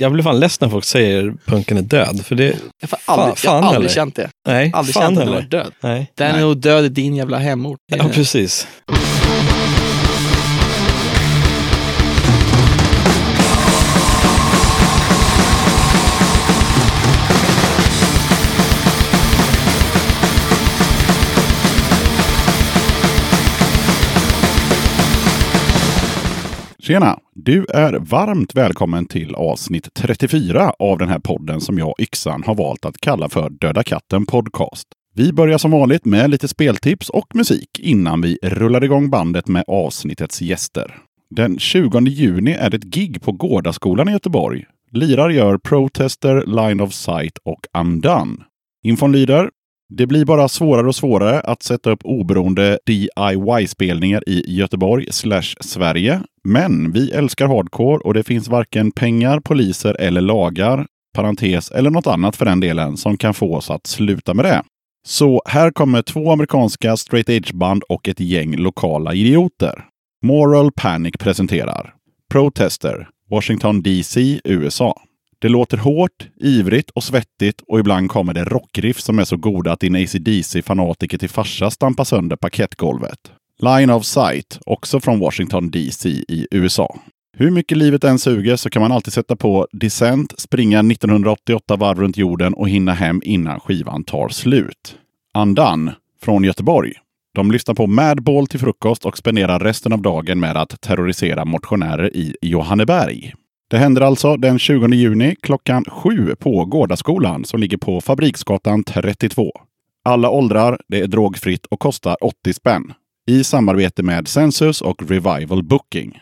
Jag blir fan ledsen när folk säger punken är död. För det, Jag har aldrig, Fan- jag har aldrig känt det. nej, Aldrig fan känt att den var död. Nej. Den är nog död i din jävla hemort. Ja, precis. Tjena! Du är varmt välkommen till avsnitt 34 av den här podden som jag, Yxan, har valt att kalla för Döda katten Podcast. Vi börjar som vanligt med lite speltips och musik innan vi rullar igång bandet med avsnittets gäster. Den 20 juni är det ett gig på Gårdaskolan i Göteborg. Lirar gör Protester, Line of Sight och Undone. Infon lyder det blir bara svårare och svårare att sätta upp oberoende DIY-spelningar i Göteborg slash Sverige. Men vi älskar hardcore och det finns varken pengar, poliser eller lagar, parentes eller något annat för den delen, som kan få oss att sluta med det. Så här kommer två amerikanska straight edge-band och ett gäng lokala idioter. Moral Panic presenterar Protester, Washington DC, USA. Det låter hårt, ivrigt och svettigt och ibland kommer det rockriff som är så goda att din AC/DC-fanatiker till farsa stampar sönder parkettgolvet. Line of Sight, också från Washington DC i USA. Hur mycket livet än suger så kan man alltid sätta på Descent, springa 1988 varv runt jorden och hinna hem innan skivan tar slut. Andan, från Göteborg. De lyssnar på Madball till frukost och spenderar resten av dagen med att terrorisera motionärer i Johanneberg. Det händer alltså den 20 juni klockan sju på Gårdaskolan som ligger på Fabriksgatan 32. Alla åldrar, det är drogfritt och kostar 80 spänn. I samarbete med Census och Revival Booking.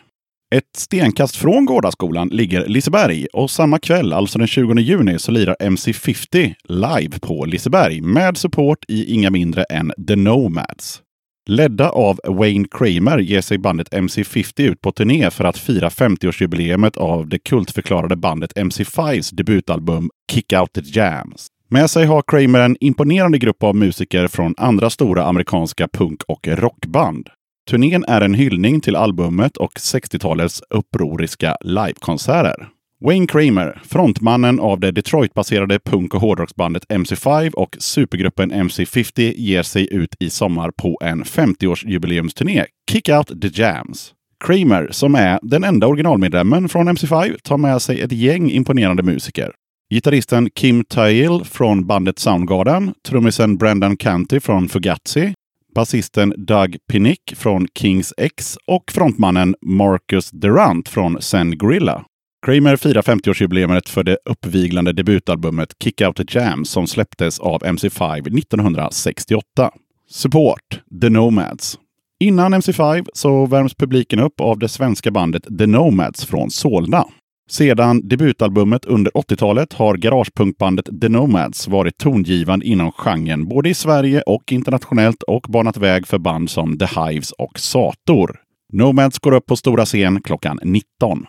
Ett stenkast från Gårdaskolan ligger Liseberg och samma kväll, alltså den 20 juni, så lirar MC50 live på Liseberg med support i inga mindre än The Nomads. Ledda av Wayne Kramer ger sig bandet MC50 ut på turné för att fira 50-årsjubileet av det kultförklarade bandet MC5s debutalbum Kick Out The Jams. Med sig har Kramer en imponerande grupp av musiker från andra stora amerikanska punk och rockband. Turnén är en hyllning till albumet och 60-talets upproriska livekonserter. Wayne Kramer, frontmannen av det Detroit-baserade punk och hårdrocksbandet MC5 och supergruppen MC50 ger sig ut i sommar på en 50-årsjubileumsturné, Kick Out The Jams. Kramer, som är den enda originalmedlemmen från MC5, tar med sig ett gäng imponerande musiker. Gitarristen Kim Tail från bandet Soundgarden, trummisen Brendan Canty från Fugazi, basisten Doug Pinnick från Kings X och frontmannen Marcus Durant från Sen Gorilla. Kramer firar 50-årsjubileet för det uppviglande debutalbumet Kick Out The Jam som släpptes av MC5 1968. Support The Nomads. Innan MC5 så värms publiken upp av det svenska bandet The Nomads från Solna. Sedan debutalbumet under 80-talet har garagepunkbandet The Nomads varit tongivande inom genren både i Sverige och internationellt och banat väg för band som The Hives och Sator. Nomads går upp på stora scen klockan 19.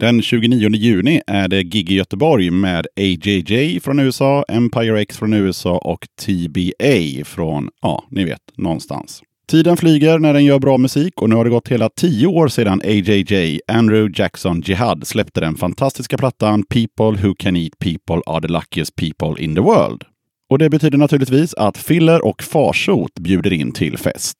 Den 29 juni är det gig i Göteborg med AJJ från USA, Empire X från USA och TBA från, ja, ni vet, någonstans. Tiden flyger när den gör bra musik och nu har det gått hela tio år sedan AJJ, Andrew Jackson Jihad, släppte den fantastiska plattan People Who Can Eat People Are The Luckiest People In The World. Och det betyder naturligtvis att Filler och Farsot bjuder in till fest.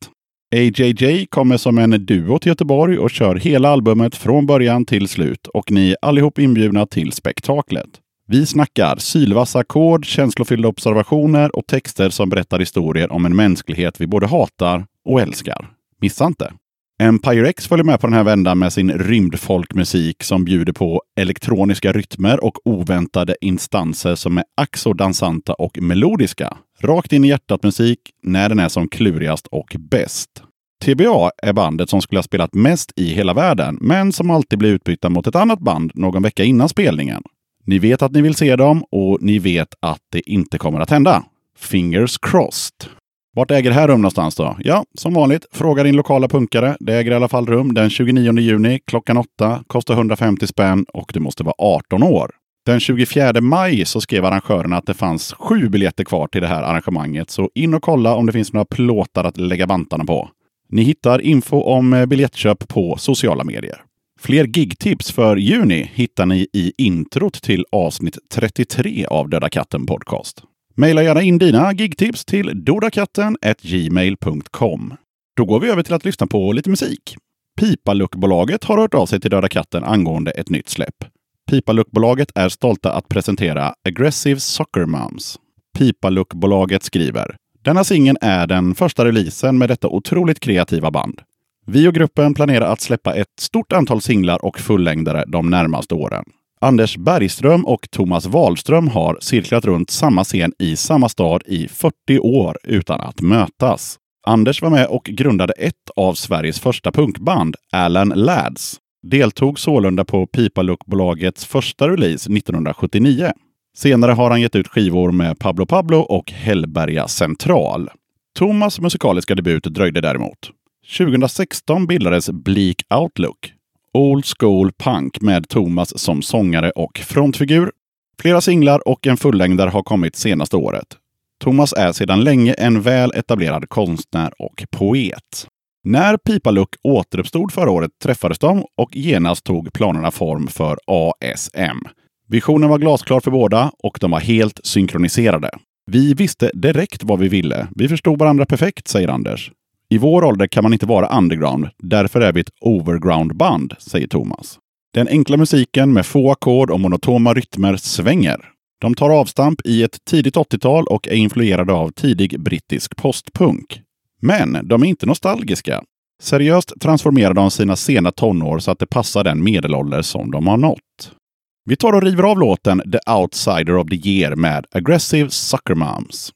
AJJ kommer som en duo till Göteborg och kör hela albumet från början till slut och ni är allihop inbjudna till spektaklet. Vi snackar sylvassa ackord, känslofyllda observationer och texter som berättar historier om en mänsklighet vi både hatar och älskar. Missa inte! Empire X följer med på den här vändan med sin rymdfolkmusik som bjuder på elektroniska rytmer och oväntade instanser som är ack dansanta och melodiska. Rakt in i hjärtat musik när den är som klurigast och bäst. TBA är bandet som skulle ha spelat mest i hela världen, men som alltid blir utbytta mot ett annat band någon vecka innan spelningen. Ni vet att ni vill se dem och ni vet att det inte kommer att hända. Fingers crossed. Vart äger det här rum någonstans då? Ja, som vanligt, fråga din lokala punkare. Det äger i alla fall rum den 29 juni klockan 8, kostar 150 spänn och du måste vara 18 år. Den 24 maj så skrev arrangörerna att det fanns sju biljetter kvar till det här arrangemanget, så in och kolla om det finns några plåtar att lägga vantarna på. Ni hittar info om eh, biljettköp på sociala medier. Fler gigtips för juni hittar ni i introt till avsnitt 33 av Döda katten Podcast. Maila gärna in dina gigtips till dodakatten.gmail.com. Då går vi över till att lyssna på lite musik. Pipaluckbolaget har hört av sig till Döda katten angående ett nytt släpp. Pipaluckbolaget är stolta att presentera Aggressive Soccer Moms. Pipaluckbolaget skriver denna singeln är den första releasen med detta otroligt kreativa band. Vi och gruppen planerar att släppa ett stort antal singlar och fullängdare de närmaste åren. Anders Bergström och Thomas Wahlström har cirklat runt samma scen i samma stad i 40 år utan att mötas. Anders var med och grundade ett av Sveriges första punkband, Alan Lads. Deltog sålunda på Pipaluckbolagets första release 1979. Senare har han gett ut skivor med Pablo Pablo och Hellberga Central. Thomas musikaliska debut dröjde däremot. 2016 bildades Bleak Outlook, Old School Punk med Thomas som sångare och frontfigur. Flera singlar och en fullängdare har kommit senaste året. Thomas är sedan länge en väl etablerad konstnär och poet. När Pipaluck återuppstod förra året träffades de och genast tog planerna form för ASM. Visionen var glasklar för båda och de var helt synkroniserade. Vi visste direkt vad vi ville. Vi förstod varandra perfekt, säger Anders. I vår ålder kan man inte vara underground, därför är vi ett overground-band, säger Thomas. Den enkla musiken med få ackord och monotoma rytmer svänger. De tar avstamp i ett tidigt 80-tal och är influerade av tidig brittisk postpunk. Men de är inte nostalgiska. Seriöst transformerar de sina sena tonår så att det passar den medelålder som de har nått. Vi tar och river av låten The Outsider of the Year med Aggressive Sucker Moms.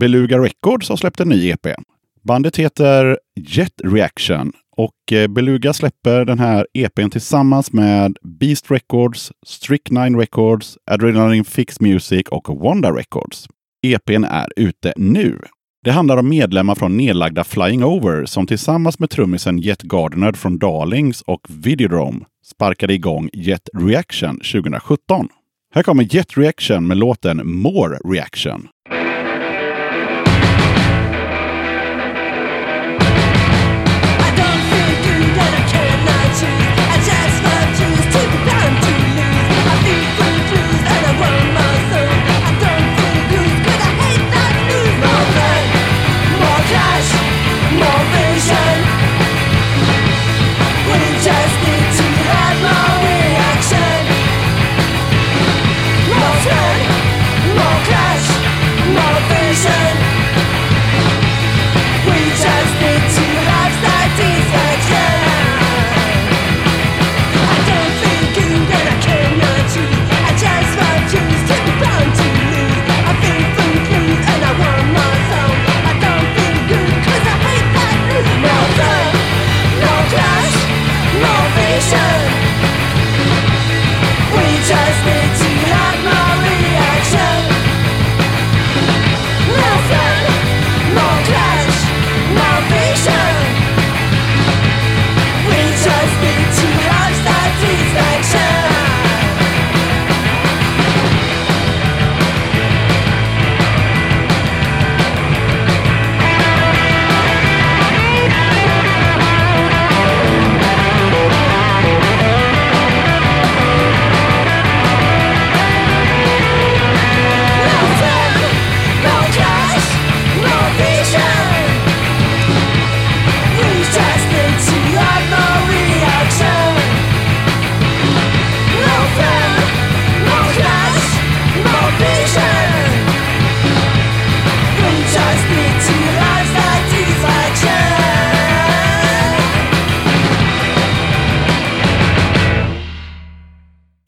Beluga Records har släppt en ny EP. Bandet heter Jet Reaction och eh, Beluga släpper den här EPn tillsammans med Beast Records, Strychnine Records, Adrenaline Fix Music och Wanda Records. EPn är ute nu. Det handlar om medlemmar från nedlagda Flying Over som tillsammans med trummisen Jet Gardner från Darlings och Videodrome sparkade igång Jet Reaction 2017. Här kommer Jet Reaction med låten More Reaction.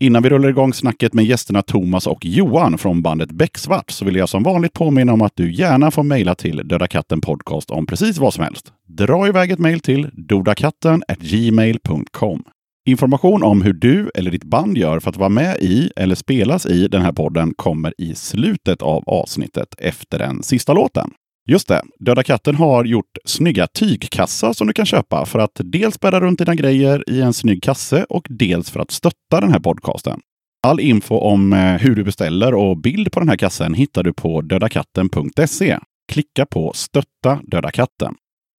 Innan vi rullar igång snacket med gästerna Thomas och Johan från bandet Becksvart så vill jag som vanligt påminna om att du gärna får mejla till Döda katten podcast om precis vad som helst. Dra iväg ett mejl till dodakattengmail.com Information om hur du eller ditt band gör för att vara med i eller spelas i den här podden kommer i slutet av avsnittet efter den sista låten. Just det, Döda katten har gjort snygga tygkassar som du kan köpa för att dels bära runt dina grejer i en snygg kasse och dels för att stötta den här podcasten. All info om eh, hur du beställer och bild på den här kassen hittar du på dödakatten.se. Klicka på stötta Döda katten.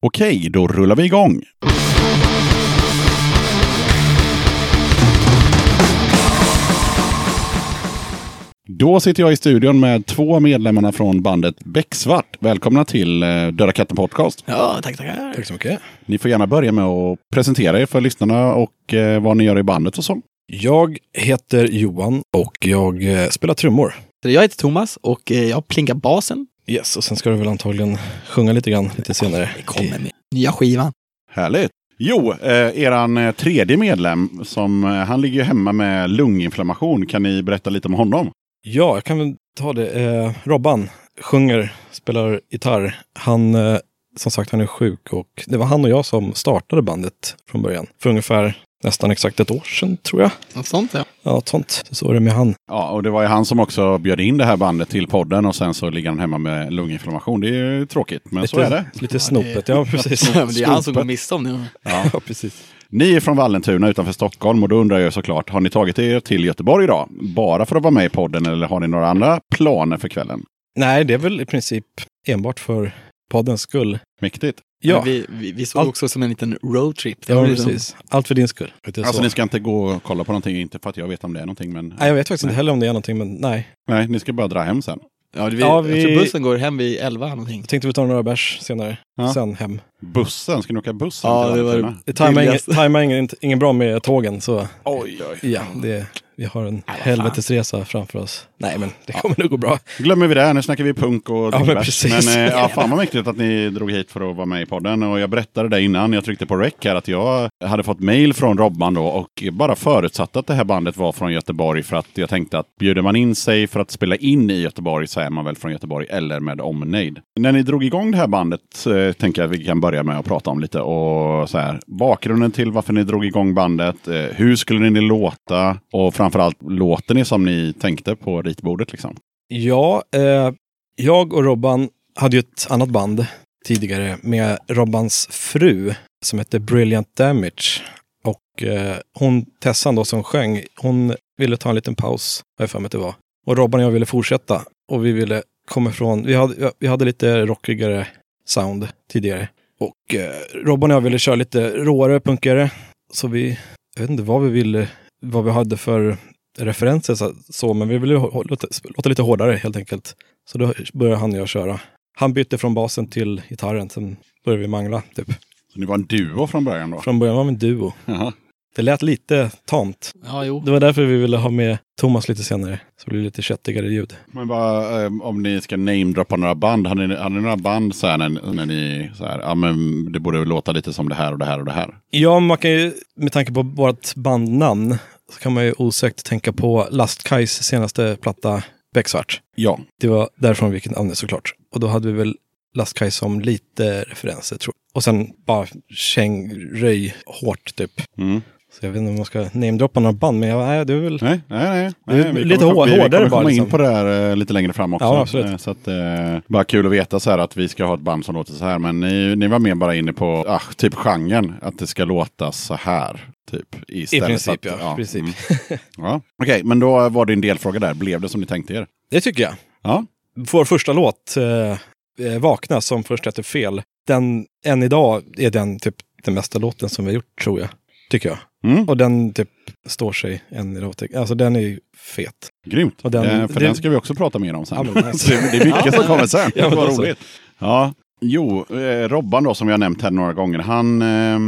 Okej, då rullar vi igång. Då sitter jag i studion med två medlemmarna från bandet Becksvart. Välkomna till eh, Döda katten podcast. Ja, tack, tackar. Tack så mycket. Ni får gärna börja med att presentera er för lyssnarna och eh, vad ni gör i bandet och så. Jag heter Johan och jag eh, spelar trummor. Jag heter Thomas och jag plinkar basen. Yes, och sen ska du väl antagligen sjunga lite grann lite senare. Det kommer med nya skivan. Härligt! Jo, eh, eran tredje medlem, som, eh, han ligger ju hemma med lunginflammation. Kan ni berätta lite om honom? Ja, jag kan väl ta det. Eh, Robban sjunger, spelar gitarr. Han, eh, som sagt, han är sjuk och det var han och jag som startade bandet från början. För ungefär nästan exakt ett år sedan, tror jag. Något sånt ja. Ja, ett sånt. Så är det med han. Ja, och det var ju han som också bjöd in det här bandet till podden och sen så ligger han hemma med lunginflammation. Det är ju tråkigt, men så är det. Lite snopet, ja precis. Ja, men det är han som går miste om det. ja, precis. Ni är från Vallentuna utanför Stockholm och då undrar jag såklart, har ni tagit er till Göteborg idag? Bara för att vara med i podden eller har ni några andra planer för kvällen? Nej, det är väl i princip enbart för poddens skull. Mäktigt. Ja, Men Vi, vi, vi såg Allt- också som en liten roadtrip. Ja var liksom- precis. Allt för din skull. Alltså så. ni ska inte gå och kolla på någonting, inte för att jag vet om det är någonting, men Nej, jag vet faktiskt inte heller om det är någonting, men nej. nej, ni ska bara dra hem sen. Ja, vi, Ja, Jag vi- tror bussen går hem vid 11 någonting. Jag tänkte vi tar några bärs senare. Ja. Sen hem. Bussen, ska ni åka bussen? Ja, det var? Det ingen, tajmar ingen, ingen bra med tågen, så Oj, oj. ja, det, vi har en fan. helvetesresa framför oss. Nej, men det kommer nog gå bra. Glömmer vi det, nu snackar vi punk och Ja, men precis. Men eh, ja, fan vad mäktigt att ni drog hit för att vara med i podden. Och jag berättade det innan jag tryckte på rec här att jag hade fått mail från Robban då och bara förutsatte att det här bandet var från Göteborg för att jag tänkte att bjuder man in sig för att spela in i Göteborg så är man väl från Göteborg eller med omnejd. När ni drog igång det här bandet eh, tänker jag att vi kan börja med att prata om lite och så här bakgrunden till varför ni drog igång bandet. Eh, hur skulle ni låta? Och framförallt låter ni som ni tänkte på ritbordet liksom? Ja, eh, Jag och Robban hade ju ett annat band tidigare med Robbans fru som hette Brilliant Damage. Och eh, hon, Tessan då som sjöng, hon ville ta en liten paus, har jag för mig att det var. Och Robban och jag ville fortsätta. Och vi ville komma ifrån, vi hade, vi hade lite rockigare sound tidigare. Och eh, Robban och jag ville köra lite råare, punkigare. Så vi, jag vet inte vad vi ville, vad vi hade för referenser så, så men vi ville låta, låta lite hårdare helt enkelt. Så då började han och jag köra. Han bytte från basen till gitarren, sen började vi mangla typ. Så ni var en duo från början då? Från början var vi en duo. Jaha. Det lät lite tamt. Ja, jo. Det var därför vi ville ha med Thomas lite senare. Så det blir lite köttigare ljud. Men vad, eh, om ni ska namedroppa några band, hade ni, hade ni några band så här när, när ni, så här, ja men det borde låta lite som det här och det här och det här? Ja, man kan ju, med tanke på vårt bandnamn, kan man ju osökt tänka på Lastkajs senaste platta Becksvart. Ja. Det var därifrån vi fick namnet såklart. Och då hade vi väl Lastkaj som lite referenser tror jag. Och sen bara käng, röj hårt typ. Mm. Så jag vet inte om man ska namedroppa några band, men jag, nej, det är väl... Nej, nej, nej. Nej vi lite hår- vi, vi hårdare kommer bara, komma in liksom. på det här eh, lite längre fram också. Ja, absolut. Eh, Så att, eh, bara kul att veta så här att vi ska ha ett band som låter så här. Men ni, ni var mer bara inne på ah, typ genren, att det ska låta så här. Typ, istället princip, för att, ja. Princip. mm. ja. Okej, men då var det en delfråga där. Blev det som ni tänkte er? Det tycker jag. Ja. Vår första låt, eh, eh, Vakna, som först hette Fel, den, än idag är den typ den bästa låten som vi har gjort, tror jag. Tycker jag. Mm. Och den typ står sig än idag. Alltså den är ju fet. Grymt. Och den- Eh, för det- den ska vi också prata mer om sen. Ja, men det, är mycket som kommer sen. Ja, Vad då så. roligt. Ja. Jo, eh, Robban då som jag nämnt här några gånger. Han, eh,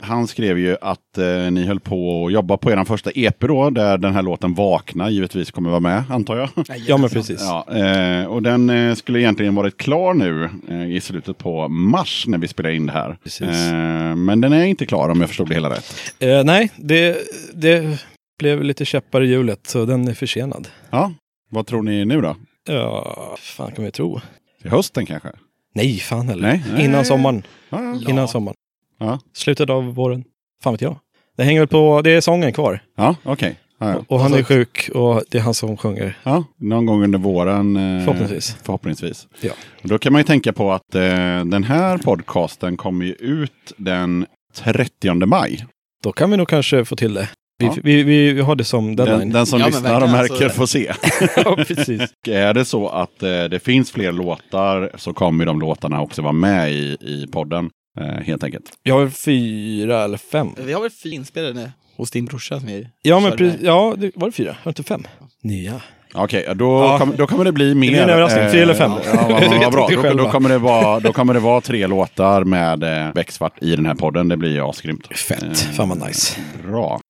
han skrev ju att eh, ni höll på att jobba på er första EP då, där den här låten Vakna givetvis kommer vara med, antar jag. Ja, men precis. Ja, eh, och den eh, skulle egentligen varit klar nu eh, i slutet på mars när vi spelar in det här. Precis. Eh, men den är inte klar om jag förstod det hela rätt. Eh, nej, det, det blev lite käppar i hjulet, så den är försenad. Ja, vad tror ni nu då? Ja, fan kan vi tro? Till hösten kanske? Nej, fan heller. Nej, nej. Innan sommaren. Ja. Ja. Innan sommaren. Ja. Slutet av våren. Fan vet jag. Det hänger väl på, det är sången kvar. Ja, okej. Ja, ja. Och han är sjuk och det är han som sjunger. Ja, någon gång under våren. Eh, Förhoppningsvis. Förhoppningsvis. Ja. Och då kan man ju tänka på att eh, den här podcasten kommer ju ut den 30 maj. Då kan vi nog kanske få till det. Vi, Ja. vi, vi, vi har det som Den, deadline. den som Ja, lyssnar och märker alltså- får se. ja, precis. Och är det så att eh, det finns fler låtar så kommer de låtarna också vara med i, i podden. Eh, helt enkelt. Jag har fyra eller fem. Vi har väl fyra inspelade nu hos din brorsa som vi Ja, men precis. Ja, det, var det fyra? Var det inte fem? Nya. Okej, då, Ja. kommer, då kommer det bli mer. blir en överraskning. Fyra eller fem. Ja, vad, vad, vad bra. Då, då, kommer det vara, då kommer det vara tre låtar med eh, Becksvart i den här podden. Det blir ju asgrymt. Fett. Eh, Fan vad nice. Bra.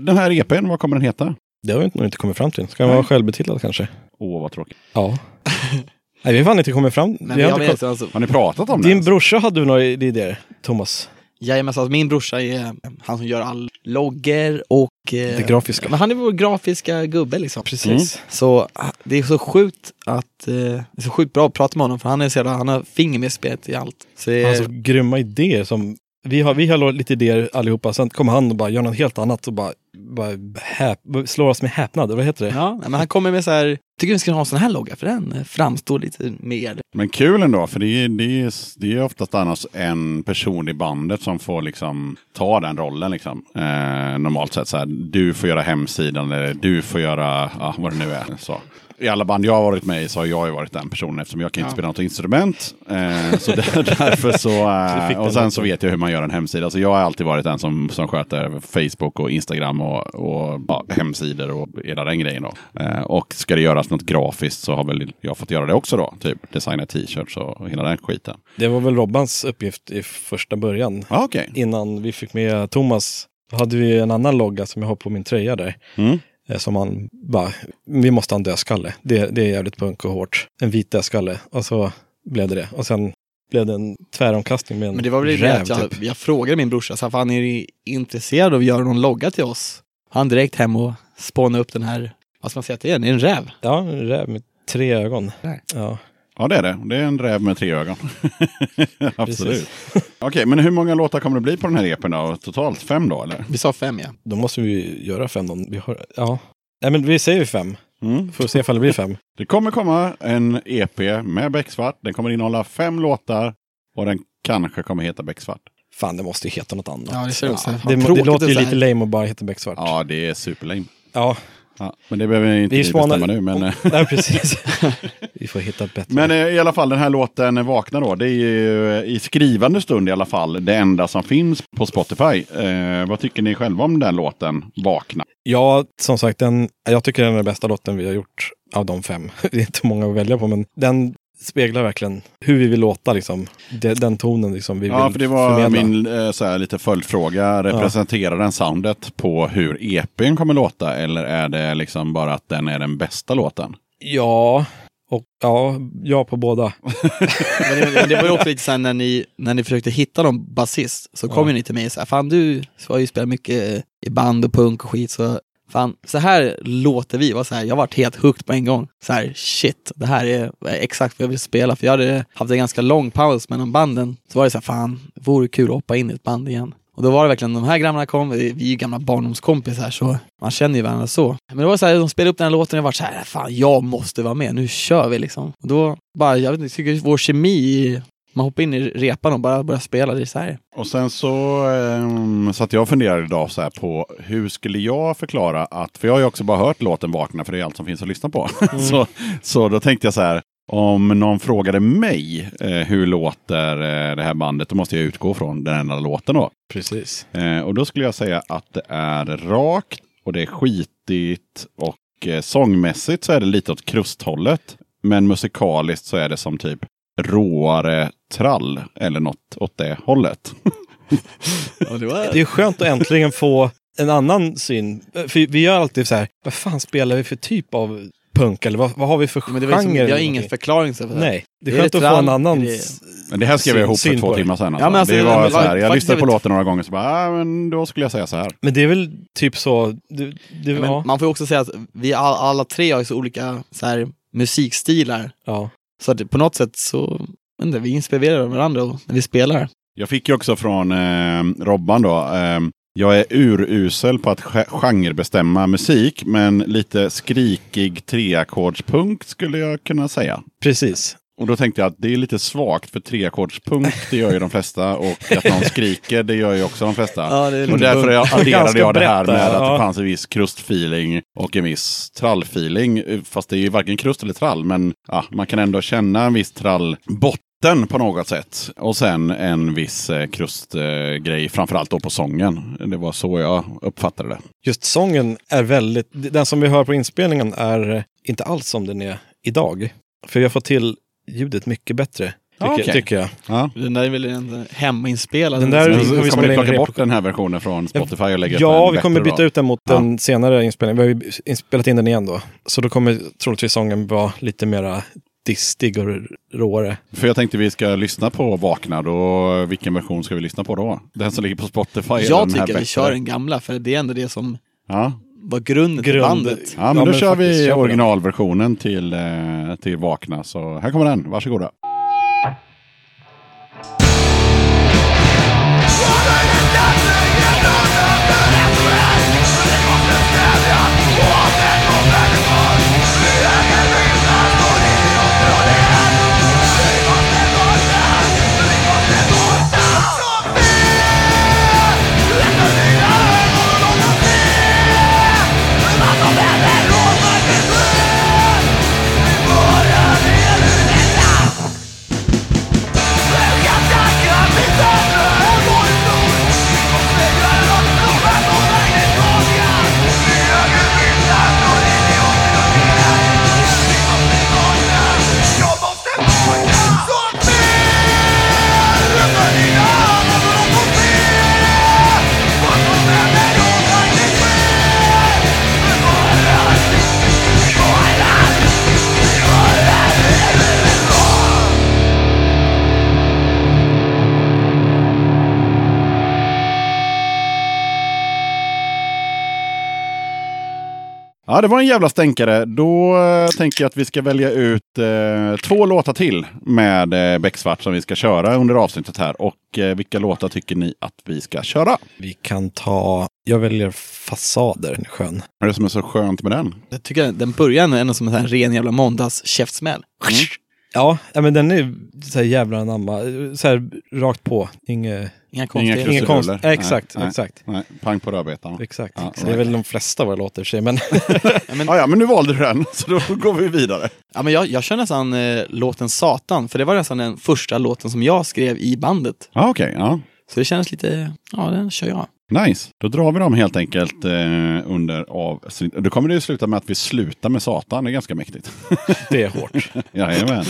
Den här EPn, vad kommer den heta? Det har vi nog inte kommit fram till. Ska den vara självbetitlad kanske? Åh, vad tråkigt. Ja. Nej, vi har fan inte kommit fram. Men vi vi har inte väl koll- alltså, Har ni pratat om Din det? brorsa hade väl några idéer, Thomas? Jajamensan, alltså min brorsa är han som gör all logger och... eh, Det grafiska. Men han är vår grafiska gubbe liksom. Precis. Så ah, det är så sjukt att, eh, det är så sjukt bra att prata med honom för han är så jävla, han har finger med i spelet i allt. Så det Han har är, så grymma idéer som... Vi har, vi har lite idéer allihopa, sen kommer han och bara gör något helt annat och bara, bara häp, slår oss med häpnad. Vad heter det? ja, men han kommer med så här, tycker vi ska ha en sån här logga för den framstår lite mer. Men kul ändå, för det är, det är, det är oftast annars en person i bandet som får liksom ta den rollen. Liksom. Eh, normalt sett så här, du får göra hemsidan eller du får göra ja, vad det nu är. Så. I alla band jag har varit med i så har jag ju varit den personen eftersom jag kan inte Ja. spela något instrument. Eh, så där, därför så, eh, och sen så vet jag hur man gör en hemsida. Så jag har alltid varit den som, som sköter Facebook och Instagram och, och ja, hemsidor och hela den grejen. Då. Eh, och ska det göras något grafiskt så har väl jag fått göra det också då. Typ designa t-shirts och hela den skiten. Det var väl Robbans uppgift i första början. Ja, okej. Innan vi fick med Thomas, hade vi en annan logga som jag har på min tröja där. Mm. Eh, Som han bara, vi måste ha en dödskalle. Det, det är jävligt punk och hårt. En vit dödskalle. Och så blev det det. Och sen blev det en tväromkastning med en Men det var väl det räv att jag, typ. jag frågade min brorsa, så här, fan är ni intresserad av att göra någon logga till oss? Han direkt hem och spånade upp den här, vad ska man säga att det det är en räv. Ja, en räv med tre ögon. Nej. Ja, Ja, det är det. Det är en räv med tre ögon. Absolut. Okej, men hur många låtar kommer det bli på den här EPn då? Totalt fem då, eller? Vi sa fem ja. Då måste vi göra fem. Då. Vi har, ja. Nej, men vi säger fem. Mm. Får se ifall det blir fem. Det kommer komma en EP med Becksvart. Den kommer innehålla fem låtar och den kanske kommer heta Becksvart. Fan, det måste ju heta något annat. Ja, det ser ut så. det, det låter ju lite lame att bara heta Becksvart. Ja, det är superlame. Ja, Ja, men det behöver inte Vi vi spanar- bestämma nu. Men, eh, nej, precis. Vi får hitta bättre. men eh, i alla fall den här låten Vakna då. Det är ju eh, i skrivande stund i alla fall det enda som finns på Spotify. Eh, vad tycker ni själva om den låten Vakna? Ja, som sagt, den, jag tycker den är den bästa låten vi har gjort av de fem. Det är inte många att välja på, men den speglar verkligen hur vi vill låta, liksom. Den tonen liksom, vi Ja, vill för det var förmedla. min eh, så här, lite följdfråga. Representerar den soundet på hur EPn kommer låta? Eller är det liksom bara att den är den bästa låten? Ja, och ja, ja på båda. Men det, men det var ju också lite såhär när ni, när ni försökte hitta någon basist, så kom Ja. ju ni till mig och sa, fan du har ju spelat mycket i band och punk och skit, så fan, så här låter vi. Var så här, jag varit helt hooked på en gång. Så här, shit, det här är exakt vad jag vill spela. För jag hade haft en ganska lång paus mellan banden. Så var det så här, fan, det vore kul att hoppa in i ett band igen. Och då var det verkligen, de här grabbarna kom, vi är ju gamla barndomskompisar så man känner ju varandra så. Men det var så här, de spelade upp den här låten och jag var så här, fan jag måste vara med, nu kör vi liksom. Och då bara, jag vet inte, jag tycker vår kemi, man hoppar in i repan och bara börjar spela, det är så här. Och sen så um, satt jag och funderade idag så här på hur skulle jag förklara att, för jag har ju också bara hört låten Vakna för det är allt som finns att lyssna på. så, så då tänkte jag så här, om någon frågade mig eh, hur låter eh, det här bandet, då måste jag utgå från den enda låten då. Precis. Eh, och då skulle jag säga att det är rakt och det är skitigt och eh, sångmässigt så är det lite åt krusthållet. Men musikaliskt så är det som typ råare trall eller något åt det hållet. Och det. Det är skönt att äntligen få en annan syn. För vi gör alltid så här, vad fan spelar vi för typ av punk? Eller vad, vad har vi för Men det var liksom, genre? jag har ingen förklaring till det. Nej, det är Är det skönt att få en annan... Det- Men det här skrev jag ihop för två det. timmar sedan. Alltså. Ja, men alltså, det det- var men så här, jag lyssnade på det- låten några gånger så bara, ah, men då skulle jag säga så här. Men det är väl typ så... Det, det, Men ja, Man får ju också säga att vi all, alla tre har så olika så här, musikstilar. ja. Så att på något sätt så, inte, vi inspirerar varandra och- när vi spelar. Jag fick ju också från eh, Robban då. Eh, jag är urusel på att ge- genrebestämma musik, men lite skrikig treackordspunk skulle jag kunna säga. Precis. Och då tänkte jag att det är lite svagt för treackordspunk, det gör ju de flesta. Och att någon skriker, det gör ju också de flesta. Ja, det är Och därför jag adderade jag det här med att ja. det fanns en viss krustfeeling och en viss trallfeeling. Fast det är ju varken krust eller trall, men ja, man kan ändå känna en viss trallbotten på något sätt. Och sen en viss eh, krustgrej, framförallt då på sången. Det var så jag uppfattade det. Just sången är väldigt... Den som vi hör på inspelningen är inte alls som den är idag. För vi har fått till ljudet mycket bättre. Tycker, okej. tycker jag. Ja. Den där är väl en hemmainspelad. Den där- vi kommer vi plocka bort den här versionen från Spotify och lägga Ja, vi kommer byta då. ut den mot Ja. en senare inspelning. Vi har ju spelat in den igen då. Så då kommer troligtvis sången vara lite mera distig och råare. För jag tänkte vi ska lyssna på Vakna. Då, vilken version ska vi lyssna på då? Den som ligger på Spotify? Jag den här tycker vi bättre? kör den gamla, för det är ändå det som Ja. Var grunden till Grund- bandet. Ja, men Ja, då men kör vi originalversionen till, eh, till Vakna. Så här kommer den, varsågoda. Det var en jävla stänkare. Då eh, tänker jag att vi ska välja ut eh, två låtar till med eh, Becksvart som vi ska köra under avsnittet här. Och eh, vilka låtar tycker ni att vi ska köra? Vi kan ta, jag väljer Fasader, den är skön. Vad är det som är så skönt med den? Jag tycker den börjar ändå som en sån här ren jävla måndagskäftsmäll. Ja, ja, men den är så här jävla anamma. Så här rakt på. Inget... Inga konstigheter. Ingen konst. Ja, exakt, Nej, nej. exakt. Nej, pang på rödbetan. Exakt. Ja, Så det är väl de flesta våra låtar i sig, men Ja, ja, men nu valde du den, så då går vi vidare. Ja, men jag, jag kör nästan eh, låten Satan, för det var nästan den första låten som jag skrev i bandet. Ja, okej. ja. Så det känns lite, ja den kör jag. Nice. Då drar vi dem helt enkelt eh, under avsnitt. Då kommer det ju sluta med att vi slutar med Satan. Det är ganska mäktigt. det är hårt. Jajamän.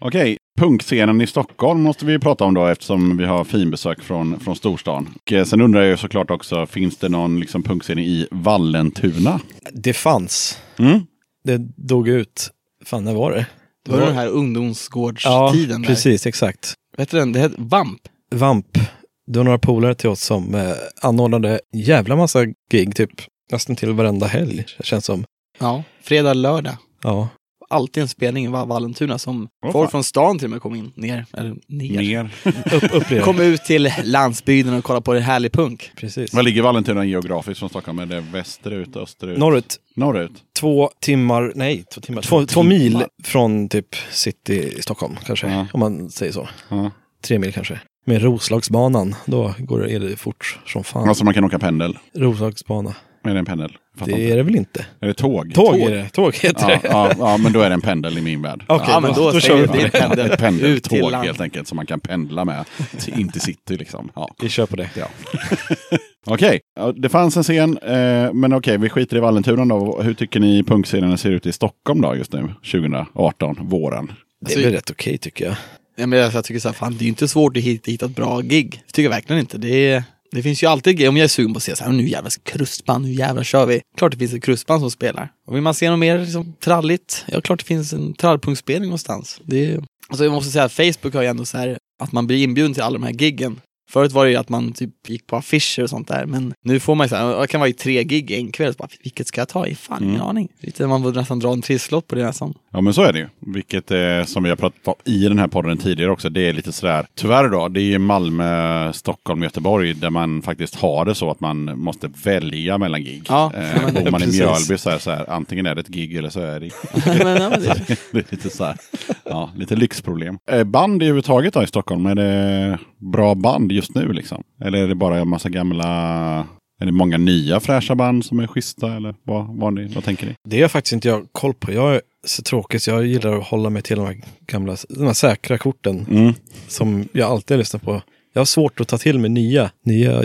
Okej, punkscenen i Stockholm måste vi prata om då eftersom vi har finbesök från, från storstan. Och, eh, sen undrar jag ju såklart också, finns det någon liksom, punkscen i Vallentuna? Det fanns. Mm? Det dog ut. Fan, när var det? Det var den här Ja, ungdomsgårdstiden. där. precis, exakt. Vet du den? Det hette Vamp. Vamp. Det var några polare till oss som eh, anordnade jävla massa gig, typ nästan till varenda helg, känns som. Ja. Fredag, lördag. Ja, Alltid en spelning i Va- Vallentuna som Åh, folk fan. från stan till och med kom in, ner, eller ner. Mer. upp, upp det. Kom ut till landsbygden och kolla på det härlig punk. Precis. Vad ligger Vallentuna geografiskt från Stockholm? Är det västerut, österut? Norrut, Norrut? två timmar, nej, två timmar, två, två mil från typ city i Stockholm kanske, Ja. om man säger så. Ja. Tre mil kanske. Med Roslagsbanan, då går det, är det fort som fan. Alltså man kan åka pendel. Roslagsbana. Är det en pendel? Fattar Det inte. är det väl inte? Är det tåg? Tåg, är det. Tåg heter Ja, det. ja, ja, men då är det en pendel i min värld. Okej, Ja, men då kör säger vi vi det. det. Pendel. Ett pendeltåg Ut till land. helt enkelt som man kan pendla med. Till, in till city liksom. Ja. Vi kör på det. Ja. Okej, ja, det fanns en scen, eh, men okej, vi skiter i Vallentuna då. Hur tycker ni punkscenen ser ut i Stockholm då just nu, 2018, våren? Det är väl rätt okej tycker jag. Ja, men jag tycker så här, fan det är ju inte svårt att hitta, hitta ett bra gig. Det tycker jag verkligen inte. Det, är, det finns ju alltid gig, om jag är sugen på att se så här, nu jävlar krustband, nu jävlar kör vi. Klart det finns ett krustband som spelar. Och vill man se något mer liksom, tralligt, ja klart det finns en trallpunktspelning någonstans. Det är, alltså jag måste säga att Facebook har ju ändå så här, att man blir inbjuden till alla de här giggen. Förut var det ju att man typ gick på affischer och sånt där, men nu får man ju så här, det kan vara i tre gig en kväll, så bara, vilket ska jag ta i? Fan, ingen Mm. aning. Lite, man får nästan dra en trisslott på det nästan. Ja men så är det ju. Vilket eh, som vi har pratat om i den här podden tidigare också. Det är lite sådär, tyvärr då, det är Malmö, Stockholm, Göteborg där man faktiskt har det så att man måste välja mellan gig. Ja, eh, men- bor man i precis. Mjölby så är det så här, antingen är det ett gig eller så är det men, det, Det är lite så här, ja, lite lyxproblem. Eh, Band i överhuvudtaget då i Stockholm, är det bra band just nu liksom? Eller är det bara en massa gamla, är det många nya fräscha band som är schyssta eller vad, vad, ni, vad tänker ni? Det har faktiskt inte jag koll på. Jag är så tråkig så jag gillar att hålla mig till de här gamla, de här säkra korten Mm. som jag alltid har lyssnat på. Jag har svårt att ta till mig nya, nya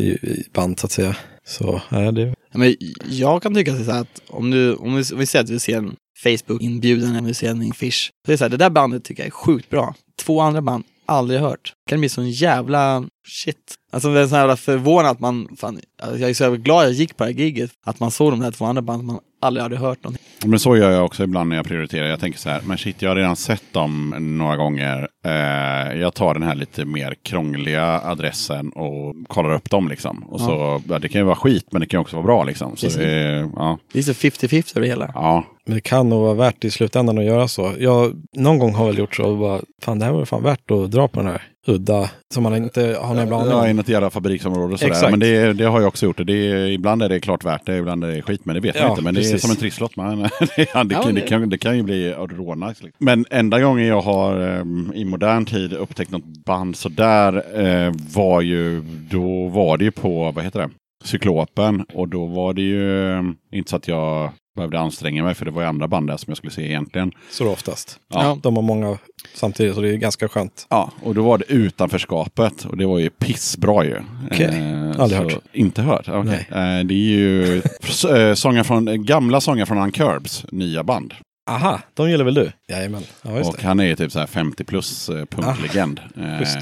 band så att säga. Så, ja, det, men jag kan tycka så att om, du, om, vi, om vi säger att vi ser en Facebook-inbjudan eller vi ser en fish. Så det är så här, det där bandet tycker jag är sjukt bra. Två andra band, aldrig hört. Kan det bli sån jävla shit. Alltså det är så jävla förvånad att man, fan, alltså, jag är så jävla glad jag gick på det här giget. Att man såg de där två andra banden man aldrig hade hört någonting. Men så gör jag också ibland när jag prioriterar. Jag tänker så här, men shit, jag har redan sett dem några gånger. Eh, jag tar den här lite mer krångliga adressen och kollar upp dem liksom. Och så, ja, det kan ju vara skit, men det kan också vara bra liksom. Så det, är- ja, Det är så 50-50 över det hela. ja, men det kan nog vara värt i slutändan att göra så. Jag, någon gång har väl gjort så och bara, fan det här var fan värt att dra på den här udda, som man inte har någon jävla aning Ja, i något jävla fabriksområde sådär. Exakt. Men det, det har jag också gjort. Det är, ibland är det klart värt det, ibland är det skit. Men det vet man Ja, inte. Men det är precis. som en trisslott. Man, det, ja, det, Ja, kan, det, kan, det kan ju bli rånice. Liksom. Men enda gången jag har ehm, i modern tid upptäckt något band sådär eh, var ju, då var det ju på, vad heter det, Cyklopen. Och då var det ju eh, inte så att jag behövde anstränga mig för det var ju andra band där som jag skulle se egentligen. Så det oftast. Ja. De har många samtidigt så det är ganska skönt. Ja, och då var det utanförskapet och det var ju pissbra ju. Okej. Eh, Aldrig så- hört. Inte hört? Okej. Eh, det är ju eh, sånger från, gamla sånger från Uncurbs nya band. Aha, de gillar väl du? Jajamän. Ja, just och det. han är ju typ så här 50 plus eh, punklegend. Eh, schysst.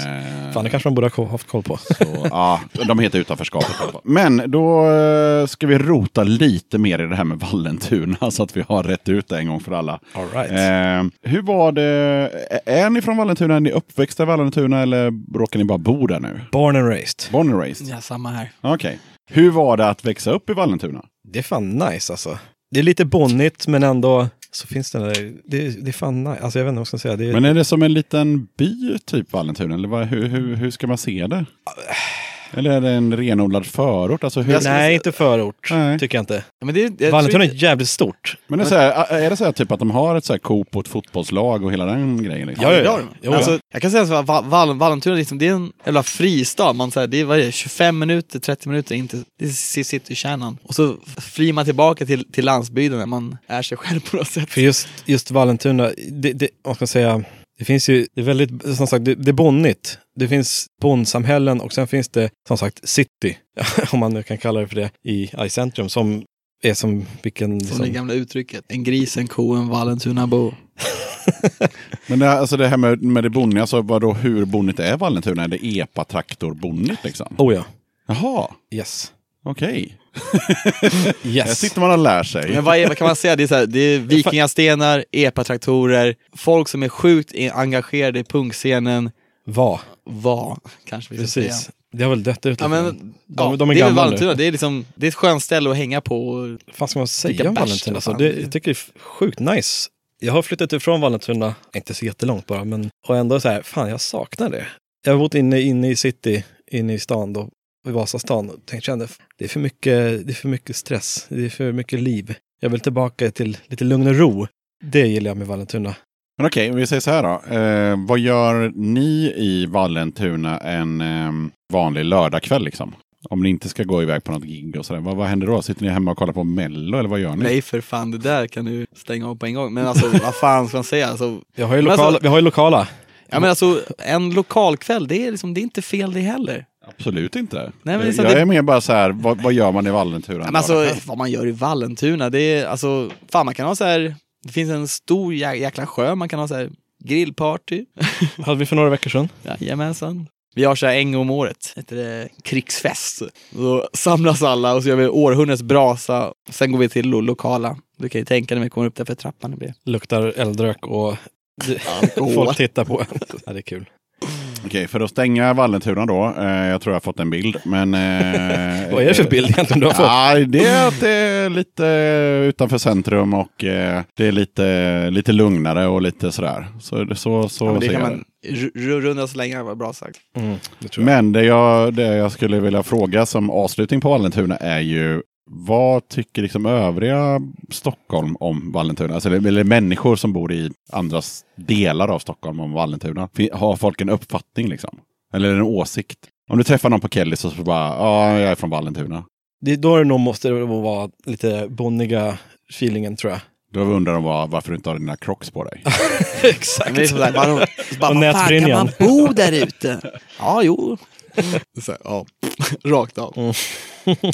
Fan, det kanske man borde ha haft koll på. så, ja, de heter Utanförskapet. Men då eh, ska vi rota lite mer i det här med Vallentuna så att vi har rätt ut det en gång för alla. All right. Eh, hur var det? Är ni från Vallentuna? Är ni uppväxta i Vallentuna eller råkar ni bara bo där nu? Born and raised. Born and raised? Ja, samma här. Okej. Hur var det att växa upp i Vallentuna? Det är fan nice alltså. det är lite bonnigt men ändå så finns det där, det, det är fan nice. Alltså jag vet inte vad jag ska säga. Det Men är det som en liten by, typ Vallentuna? Eller vad, hur, hur, hur ska man se det? Eller är det en renodlad förort? Alltså hur, nej, inte förort. Nej. Tycker jag inte. Ja, Men det, jag tror Vallentuna är inte- jävligt stort. Men det är, så här, är det så här typ att de har ett så här Coop och ett fotbollslag och hela den grejen? Liksom? Ja, ja, ja. Jo, ja. alltså, Jag kan säga så här, Va- Val- Vallentuna liksom, det är en jävla fristad. Man, så här, det är, vad är det, 25 minuter, 30 minuter in till, citykärnan. Och så flyr man tillbaka till, till landsbygden när man är sig själv på något sätt. För just, just Vallentuna, det, det, vad ska man säga, det finns ju, det är väldigt, som sagt, det, det är bonnigt. Det finns bondsamhällen och sen finns det, som sagt, city, om man nu kan kalla det för det, i i-centrum som är som vilken... Som Liksom, det gamla uttrycket. En gris, en ko, en Vallentunabo. Men det, här- alltså det här med, med det bonniga, alltså vadå, hur bonnigt är Vallentuna? Är det epa-traktor-bonnigt liksom? oh ja, Jaha, yes. okej. Här Yes. sitter man och lär sig. Men vad, är, vad kan man säga? Det är, så här, det är vikingastenar, epatraktorer, folk som är sjukt engagerade i punkscenen. Vad? Var, kanske vi ska säga. Precis. Det har väl dött ut Ja, lite men, grann. ja, de är det är väl gamla nu. Vallentuna, det är, liksom, det är ett skönt ställe att hänga på. och- Vad fan ska man Dricka säga om bärs, Vallentuna? vad Alltså, fan. det, jag tycker det är sjukt nice. Jag har flyttat ifrån Vallentuna, inte så jättelångt bara, men och ändå så här, fan jag saknar det. Jag har bott inne, inne i city, inne i stan då, i Vasastan och tänkte, kände, det är, för mycket, det är för mycket stress, det är för mycket liv. Jag vill tillbaka till lite lugn och ro. Det gillar jag med Vallentuna. Men okej, vi säger så här då. Eh, vad gör ni i Vallentuna en eh, vanlig lördagkväll liksom? Om ni inte ska gå iväg på något gig och sådär. Vad, vad händer då? Sitter ni hemma och kollar på Mello eller vad gör ni? Nej för fan, det där kan du stänga av på en gång. Men alltså vad fan ska man säga? Alltså, Jag har ju lokala, alltså- vi har ju lokala. ja, men alltså, en lokalkväll, det är, liksom, det är inte fel det heller. Absolut inte. Nej, men jag liksom jag det- är mer bara så här, vad, vad gör man i Vallentuna? en Men alltså, vad man gör i Vallentuna, det är alltså, fan man kan ha så här, det finns en stor jä- jäkla sjö, man kan ha så här grillparty. hade vi för några veckor sedan. Jajamensan. Vi har så här en gång om året, heter det krigsfest. Då samlas alla och så gör vi århundradets brasa. Sen går vi till lo- lokala. Du kan ju tänka dig när vi kommer upp där för trappan det blir. Luktar eldrök och folk tittar på en. Ja, det är kul. Okej, för att stänga Vallentuna då. Eh, jag tror jag har fått en bild. Men, eh, Vad är det för bild egentligen du har fått? Ja, det är att det är lite utanför centrum och eh, det är lite, lite lugnare och lite sådär. Så, så, så Ja, det ser kan jag man ru- ru- runda så länge, var bra sagt. Mm, det tror jag. Men det jag, det jag skulle vilja fråga som avslutning på Vallentuna är ju vad tycker liksom övriga Stockholm om Vallentuna? Alltså, eller, eller människor som bor i andra delar av Stockholm om Vallentuna. Har folk en uppfattning liksom? Eller en åsikt? Om du träffar någon på Kellys och så bara, ja, jag är från Vallentuna. Det, då är det nog måste det vara lite bonniga feelingen tror jag. Då undrar de bara varför du inte har dina crocs på dig. Exakt. Men det är som sagt, man, bara, Och fan kan nätbrynjan. man bo där ute? Ja, jo. Så här, ja, rakt av.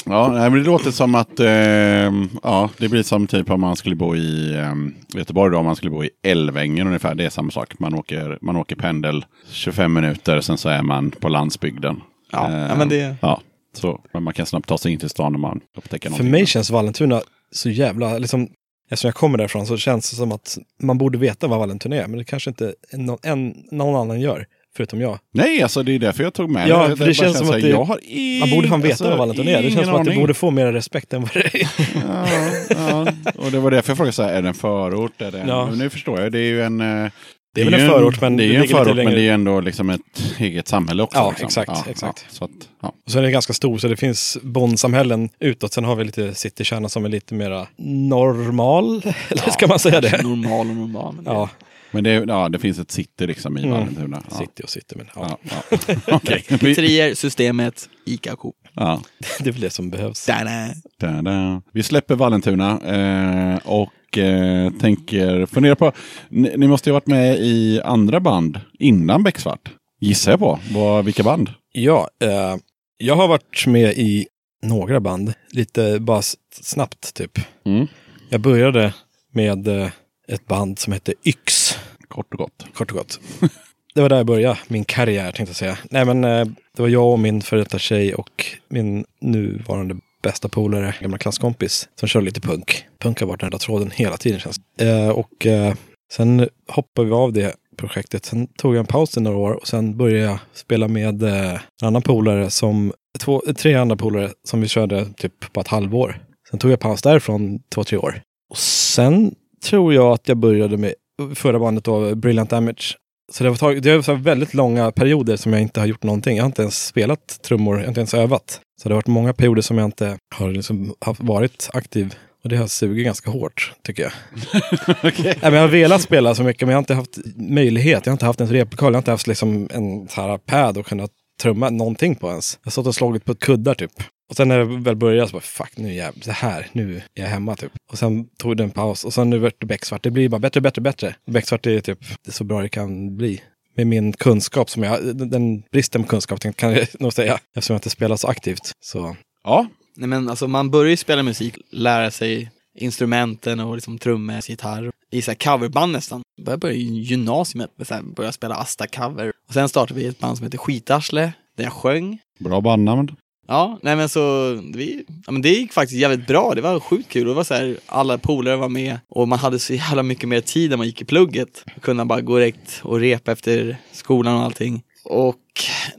Ja, nej, men det låter som att ehm, ja, det blir som typ om man skulle bo i ehm, Göteborg då, om man skulle bo i Älvängen ungefär. Det är samma sak. Man åker, man åker pendel 25 minuter, sen så är man på landsbygden. Ja, Ehm, ja, men det... ja, så men man kan snabbt ta sig in till stan om man upptäcker För någonting. mig känns Vallentuna så jävla, liksom, eftersom jag kommer därifrån så känns det som att man borde veta vad Vallentuna är, men det kanske inte någon, en, någon annan gör, förutom jag. Nej, alltså det är därför jag tog med Ja, det. för det känns som att det- jag har Man borde fan veta alltså, vad Vallentuna är. Det känns som att det borde få mer respekt än vad det är. Ja, ja, och det var därför jag frågade så här, är det en förort? Är det en... Ja. Men Nu förstår jag, det är ju en... eh, Det är väl ju en förort, men det är det en förort, men det är ändå liksom ett eget samhälle också. Ja, liksom. exakt, exakt. så att, ja. Och så är det ganska stor, så det finns bondsamhällen utåt. Sen har vi lite citykärna som är lite mera normal, eller ska man säga det? Normal och normal. Ja, Men det, ja, det finns ett city liksom i Mm. Vallentuna. Ja. city och city, men ja, Ja, ja. Okej. Vi- Pizzerior, Systemet, Ica och Coop. ja. det är väl det som behövs. Där, Da-da. Vi släpper Vallentuna eh, och eh, tänker fundera på, ni, ni måste ju ha varit med i andra band innan Becksvart. Gissar jag på. Vad, vilka band? Ja, eh, jag har varit med i några band, lite bara snabbt typ. Mm. Jag började med eh, ett band som hette Yx, Kort och gott. kort och gott. Det var där jag började, min karriär tänkte jag säga. Nej men eh, det var jag och min före detta tjej och min nuvarande bästa polare, gamla klasskompis, som körde lite punk. Punk har varit den röda tråden hela tiden känns det. eh, Och eh, sen hoppade vi av det projektet. Sen tog jag en paus i några år och sen började jag spela med eh, en annan polare som, två, tre andra polare som vi körde typ på ett halvår. Sen tog jag paus därifrån två, tre år. Och sen tror jag att jag började med förra bandet då, Brilliant Damage. Så det har tagit, det har varit väldigt långa perioder som jag inte har gjort någonting. Jag har inte ens spelat trummor, jag har inte ens övat. Så det har varit många perioder som jag inte har liksom varit aktiv. Och det har sugit ganska hårt, tycker jag. Nej, men jag har velat spela så mycket, men jag har inte haft möjlighet. Jag har inte haft en replokal, jag har inte haft liksom en så här pad och kunnat trumma någonting på ens. Jag har stått och slagit på kuddar typ. Och sen när jag väl började så bara, fuck nu jävlar, det här, nu är jag hemma typ. Och sen tog det en paus och sen nu vart det becksvart. Det blir bara bättre, bättre, bättre. Becksvart är typ det är så bra det kan bli. Med min kunskap som jag, den- den bristen på kunskap kan jag nog säga. Eftersom jag inte spelar så aktivt. Så Ja, Nej men alltså man börjar ju spela musik, lära sig instrumenten och liksom trummor, gitarr. I så här coverband nästan. Jag började i gymnasiet med att börja spela Asta-cover. Och sen startade vi ett band som heter Skitarsle, där jag sjöng. bra bandnamn. Ja, nej men så vi, ja, men det gick faktiskt jävligt bra. Det var sjukt kul. Det var så här, alla polare var med och man hade så jävla mycket mer tid när man gick i plugget. Kunde bara gå direkt och repa efter skolan och allting. Och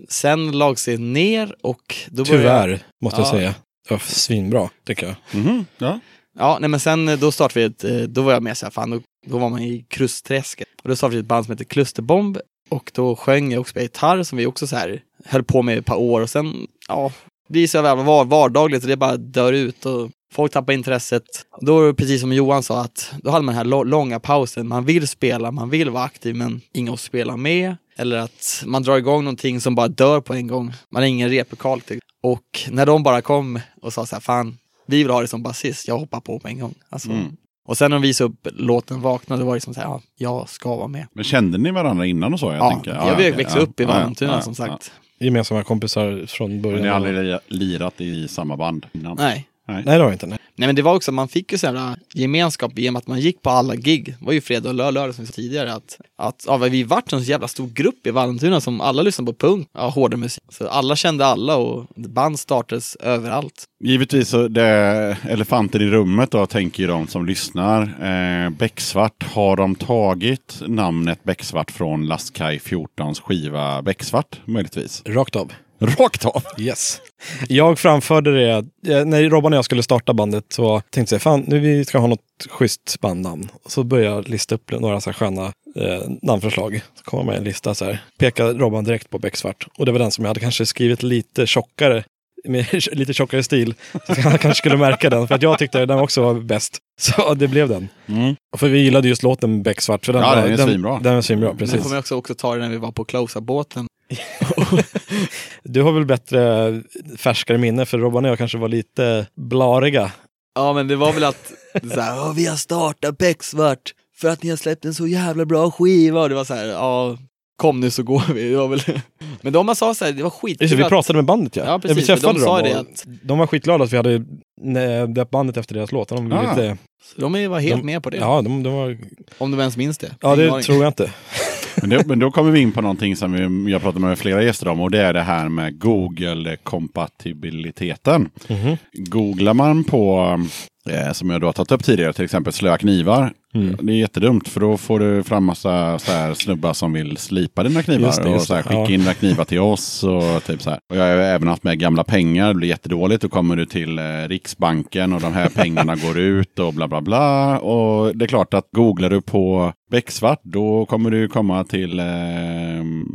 sen lades det ner och då började jag- tyvärr, måste jag Ja. säga. Det var svinbra, tycker jag. Mhm, ja. Ja, nej men sen eh, då startade vi ett, eh, då var jag med så här, fan då, då var man i krustträsket. Och då startade vi ett band som heter Klusterbomb. Och då sjöng jag och spelade gitarr som vi också så här höll på med ett par år och sen, ja, det blir så jävla var, vardagligt och det bara dör ut och folk tappar intresset. Då är det precis som Johan sa att då hade man den här långa pausen, man vill spela, man vill vara aktiv men ingen att spela med. Eller att man drar igång någonting som bara dör på en gång. Man har ingen replokal till. Och när de bara kom och sa så här, fan, vi vill ha det som basist, jag hoppar på på en gång. Alltså. Mm. Och sen när de visade upp låten Vakna, då var det som så här, ja, jag ska vara med. Men kände ni varandra innan och så? Jag Ja, tänker. jag växte Ja, upp i Vallentuna ja, som sagt. Gemensamma kompisar från Men början. ni har aldrig li- lirat i samma band innan? Nej. Nej, det har vi inte. Nej. Nej men det var också, man fick ju så här gemenskap i och med att man gick på alla gig. Det var ju fredag och lördag, lördag som vi sa tidigare. Att, att ja, vi vart en så jävla stor grupp i Vallentuna som alla lyssnade på punk, ja, hårdare musik. Så alla kände alla och band startades överallt. Givetvis så det elefanten i rummet då tänker ju de som lyssnar. Eh, Becksvart, har de tagit namnet Becksvart från Lastkaj 14s skiva Becksvart möjligtvis? Rakt av. Rakt av! Yes. Jag framförde det, eh, när Robban och jag skulle starta bandet så tänkte jag, fan nu vi ska ha något schysst bandnamn. Så började jag lista upp några så här sköna eh, namnförslag. Så kom jag med en lista så här, pekade Robban direkt på Becksvart. Och det var den som jag hade kanske skrivit lite tjockare, med lite tjockare stil. Så han kanske skulle märka den, för att jag tyckte den också var bäst. Så det blev den. Mm. Och För vi gillade just låten Becksvart. För den, Ja, var- den är den, svinbra. Den är svinbra, precis. kommer jag också, också ta när vi var på Closa-båten. Du har väl bättre, färskare minne, för Robban och jag kanske var lite blariga. Ja men det var väl att, det så här, "Ja, vi har startat Becksvart för att ni har släppt en så jävla bra skiva. Och det var så här, ja, kom nu så går vi. Det var väl... Men de sa så här, det var skit. Just det, vi pratade med bandet ja. Ja, precis, vi träffade de sa dem det och att- De var skitglada att vi hade eh, döpt bandet efter deras låt. De, Ah. Lite, De var helt De- med på det. ja, de, de var, Om de ens minns det. ja, det aning. tror jag inte. Men, det, men då kommer vi in på någonting som vi, jag pratat med flera gäster om och det är det här med Google-kompatibiliteten. Mhm. Googlar man på, eh, som jag då har tagit upp tidigare, till exempel slöa knivar. Mm. Det är jättedumt för då får du fram massa så här, snubbar som vill slipa dina knivar Just det, just och så här, skicka Ja. in dina knivar till oss. Och, typ så här. och jag har även haft med gamla pengar, det blir jättedåligt. Då kommer du till eh, Riksbanken och de här pengarna går ut och bla bla bla. Och det är klart att googlar du på becksvart då kommer du komma till eh,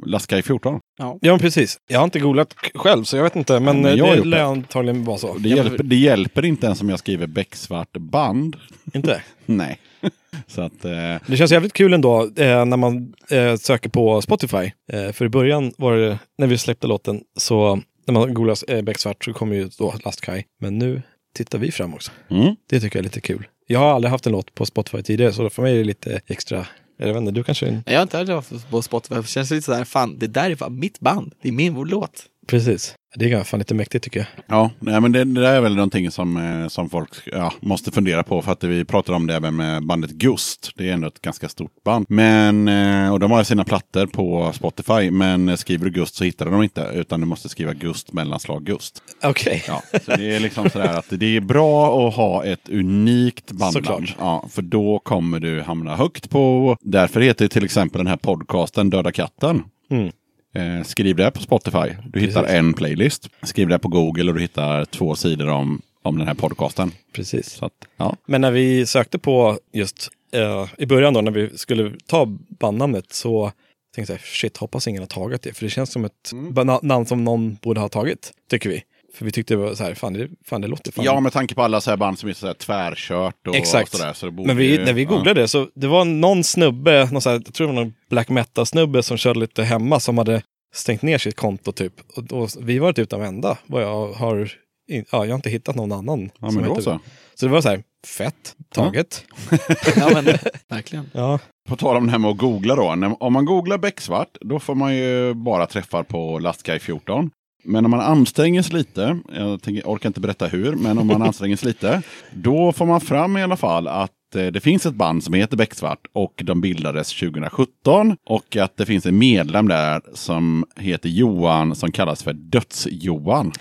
Lastkaj 14. Ja. Ja, precis. Jag har inte googlat själv, så jag vet inte. Men, men eh, det lär antagligen vara så. Det, hjälper, det hjälper inte ens om jag skriver becksvart band. Inte? Nej. så att, eh, Det känns jävligt kul ändå eh, när man eh, söker på Spotify. Eh, för i början var det, när vi släppte låten, så när man googlar eh, Becksvart så kommer ju då Lastkaj. Men nu tittar vi fram också. mm. Det tycker jag är lite kul. Jag har aldrig haft en låt på Spotify tidigare, så för mig är det lite extra. Jag vet inte, du kanske... Jag har inte hört det på Spotify. Det känns lite sådär, fan det där är fan mitt band. Det är min låt. Precis. Det är fan lite mäktigt tycker jag. Ja, nej, men det, det där är väl någonting som, eh, som folk ja, måste fundera på. För att vi pratar om det även med bandet Gust. Det är ändå ett ganska stort band. Men, eh, och de har sina plattor på Spotify. Men skriver du Gust så hittar du dem inte. Utan du måste skriva Gust mellanslag Gust. Okej. Ja, så det är liksom sådär att det är bra att ha ett unikt bandnamn. Såklart. Ja, för då kommer du hamna högt på. Därför heter till exempel den här podcasten Döda katten. Mm. Eh, skriv det på Spotify. Du hittar Precis. en playlist. Skriv det på Google och du hittar två sidor om om den här podcasten. Precis. Att, ja. Men när vi sökte på just eh, i början då när vi skulle ta bandnamnet så tänkte jag shit, hoppas ingen har tagit det. För det känns som ett ba- namn som någon borde ha tagit, tycker vi. För vi tyckte det var så här, fan det, fan, det låter fan. ja, med tanke på alla så här band som är så här tvärkört och Exakt. sådär. Så det borde Men vi, ju- när vi ja. googlade det så det var någon snubbe, någon så här, jag tror det var någon black metal snubbe som körde lite hemma som hade stängt ner sitt konto typ. Och, och vi var typ de enda vad jag har, in, ja jag har inte hittat någon annan. Ja, som men då så. Så det var så här, fett, taget. Ja, men verkligen. Ja, På tal om det här med att googla då. Om man googlar becksvart, då får man ju bara träffar på Lastguy 14. Men om man anstränger sig lite, jag tänker, orkar inte berätta hur, men om man anstränger sig lite, då får man fram i alla fall att eh, det finns ett band som heter Becksvart och de bildades 2017 och att det finns en medlem där som heter Johan som kallas för Döds-Johan.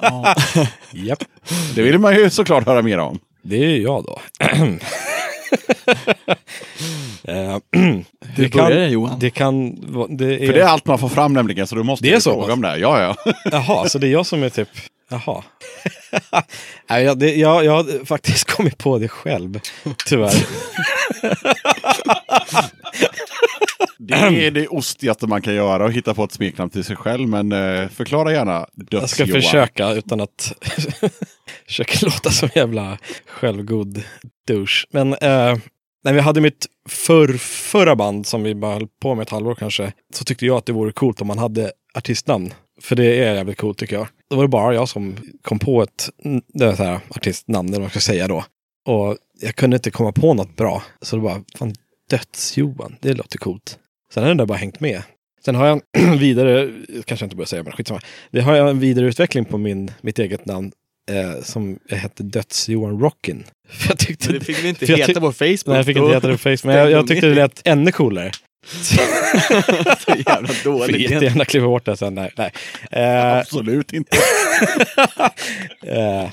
Ja. japp. Det vill man ju såklart höra mer om. Det är jag då. Eh, Hur började det Johan? Det kan det är, För det är allt man får fram nämligen, så du måste Det är så, fråga om det. Ja, ja. Jaha, så det är jag som är typ, jaha. Nej, jag, det, jag, jag har faktiskt kommit på det själv, tyvärr. Det är det ostigaste man kan göra och hitta på ett smeknamn till sig själv. Men eh, förklara gärna Jag ska Döds-Johan. försöka utan att Försöker låta som jävla självgod douche. Men eh, när vi hade mitt för, förra band som vi bara höll på med ett halvår kanske, så tyckte jag att det vore coolt om man hade artistnamn. För det är jävligt coolt tycker jag. Då var det bara jag som kom på ett det så här, artistnamn, eller vad man ska säga då. Och jag kunde inte komma på något bra. Så det bara, fan Döds-Johan, det låter coolt. Sen har den där bara hängt med. Sen har jag en vidare, kanske jag inte börjar säga, men skitsamma. Det har jag en vidareutveckling på min, mitt eget namn eh, som hette Döds-Johan Rockin. För jag tyckte Men det fick vi inte heta ty- på Facebook. Nej, jag fick Då- inte heta det på Facebook, men jag, jag tyckte det lät ännu coolare. Så jävla Jag får dåligt. jättegärna klippa bort det sen. Nej, nej. Eh, Absolut inte. eh,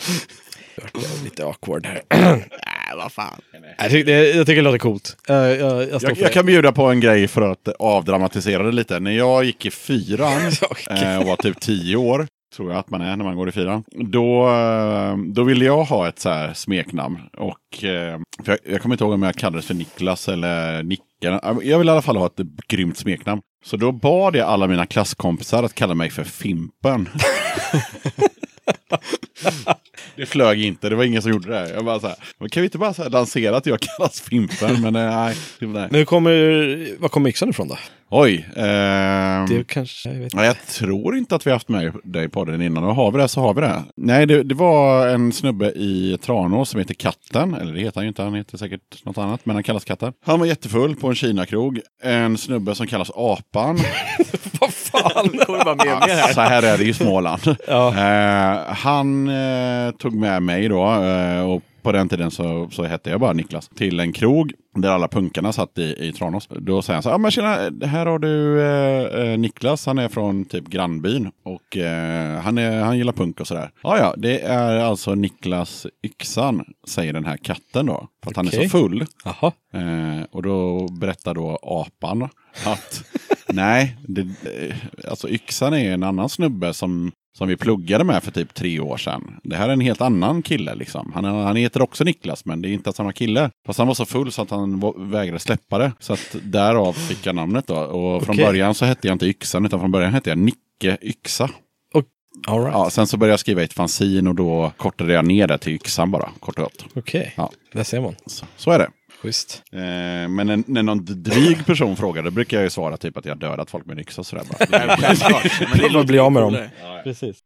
lite awkward här. Nej, vad fan. jag, tycker, det, jag tycker det låter coolt. Eh, jag, jag Jag, jag kan bjuda på en grej för att avdramatisera det lite. När jag gick i fyran Okej. eh, och var typ tio år, tror jag att man är när man går i fyran. Då, eh, då ville jag ha ett så här smeknamn. Och, eh, för jag, jag kommer inte ihåg om jag kallades för Niklas eller Nicke. Jag vill i alla fall ha ett grymt smeknamn. Så då bad jag alla mina klasskompisar att kalla mig för Fimpen. Det flög inte, det var ingen som gjorde det. Jag bara så här, "Men kan vi inte bara så här lansera att jag kallas Fimpen? Men eh, nej, det- nej. Hur kommer, var kommer yxan ifrån då? Oj. ehm, Det kanske, jag vet Ja, jag tror inte att vi haft med dig på den innan. Och har vi det så har vi det. Nej, det, det var en snubbe i Tranås som heter Katten. Eller det heter han ju inte, han heter säkert något annat. Men han kallas Katten. Han var jättefull på en Kinakrog. En snubbe som kallas Apan. Mer här. Så här är det i Småland. Ja. Eh, han eh, tog med mig då. eh, och på den tiden så, så hette jag bara Niklas. Till en krog där alla punkarna satt i, i Tranås. Då säger han så här, ah, men tjena, här har du eh, eh, Niklas, han är från typ grannbyn och eh, han, är, han gillar punk och sådär. Ja, ja, det är alltså Niklas Yxan, säger den här katten då. För att han är så full. Eh, och då berättar då apan att nej, det, eh, alltså Yxan är en annan snubbe som, som vi pluggade med för typ tre år sedan. Det här är en helt annan kille liksom. Han, han heter också Niklas, men det är inte samma kille. Fast han var så full så att han vägrade släppa det. Så att därav fick jag namnet då. Och från början så hette jag inte Yxan, utan från början hette jag Nicke Yxa. Right. Ja, sen så började jag skriva ett fanzine och då kortade jag ner det till Yxan bara, kort och gott. Okej, Ja. där ser man. Så, så är det. Schysst. Eh, men när, när någon dryg person frågar, då brukar jag ju svara typ att jag har dödat folk med en yxa sådär bara. Bara bli av med dem. Precis.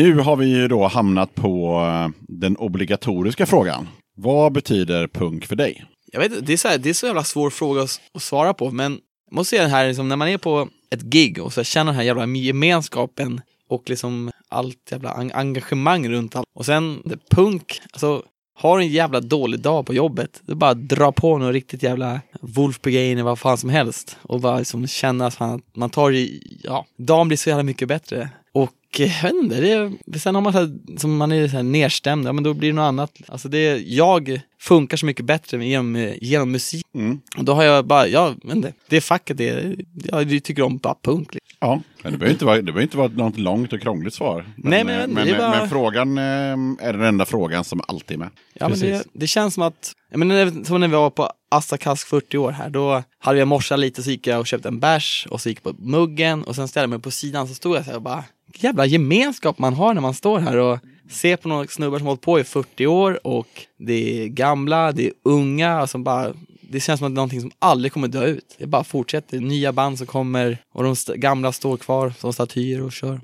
Nu har vi ju då hamnat på eh, den obligatoriska frågan. Vad betyder punk för dig? Jag vet inte, det är så, här, det är så jävla svår fråga att, att svara på, men jag måste säga det här, liksom, när man är på ett gig och så känner den här jävla gemenskapen och liksom allt jävla en- engagemang runt allt. Och sen det, punk, alltså har du en jävla dålig dag på jobbet, det är bara att dra på något riktigt jävla Wolfbrigade eller vad fan som helst och bara liksom känna att att man tar i, ja, dagen blir så jävla mycket bättre. Och eh, jag vet inte, det är, sen har man så här, som man är så här nedstämd, ja men då blir det något annat. Alltså det, jag funkar så mycket bättre genom, eh, genom musik. Mm. Och då har jag bara, ja, men det, det facket, det, jag tycker om bara punk. Liksom. Ja, men det behöver inte vara, det behöver inte vara något långt och krångligt svar. Nej, men vet inte, men, det är bara- men frågan eh, är den enda frågan som alltid är med. Ja, men det, Precis. det känns som att, jag menar, som när vi var på Asta Kask 40 år här, då hade jag morsat lite så gick jag och köpte en bärs och så gick jag på muggen och sen ställde jag mig på sidan så stod jag så här och bara, jävla gemenskap man har när man står här och ser på några snubbar som hållit på i 40 år och det är gamla, det är unga, alltså bara det känns som att det är någonting som aldrig kommer dö ut. Det bara fortsätter, nya band som kommer och de st- gamla står kvar som statyer och kör.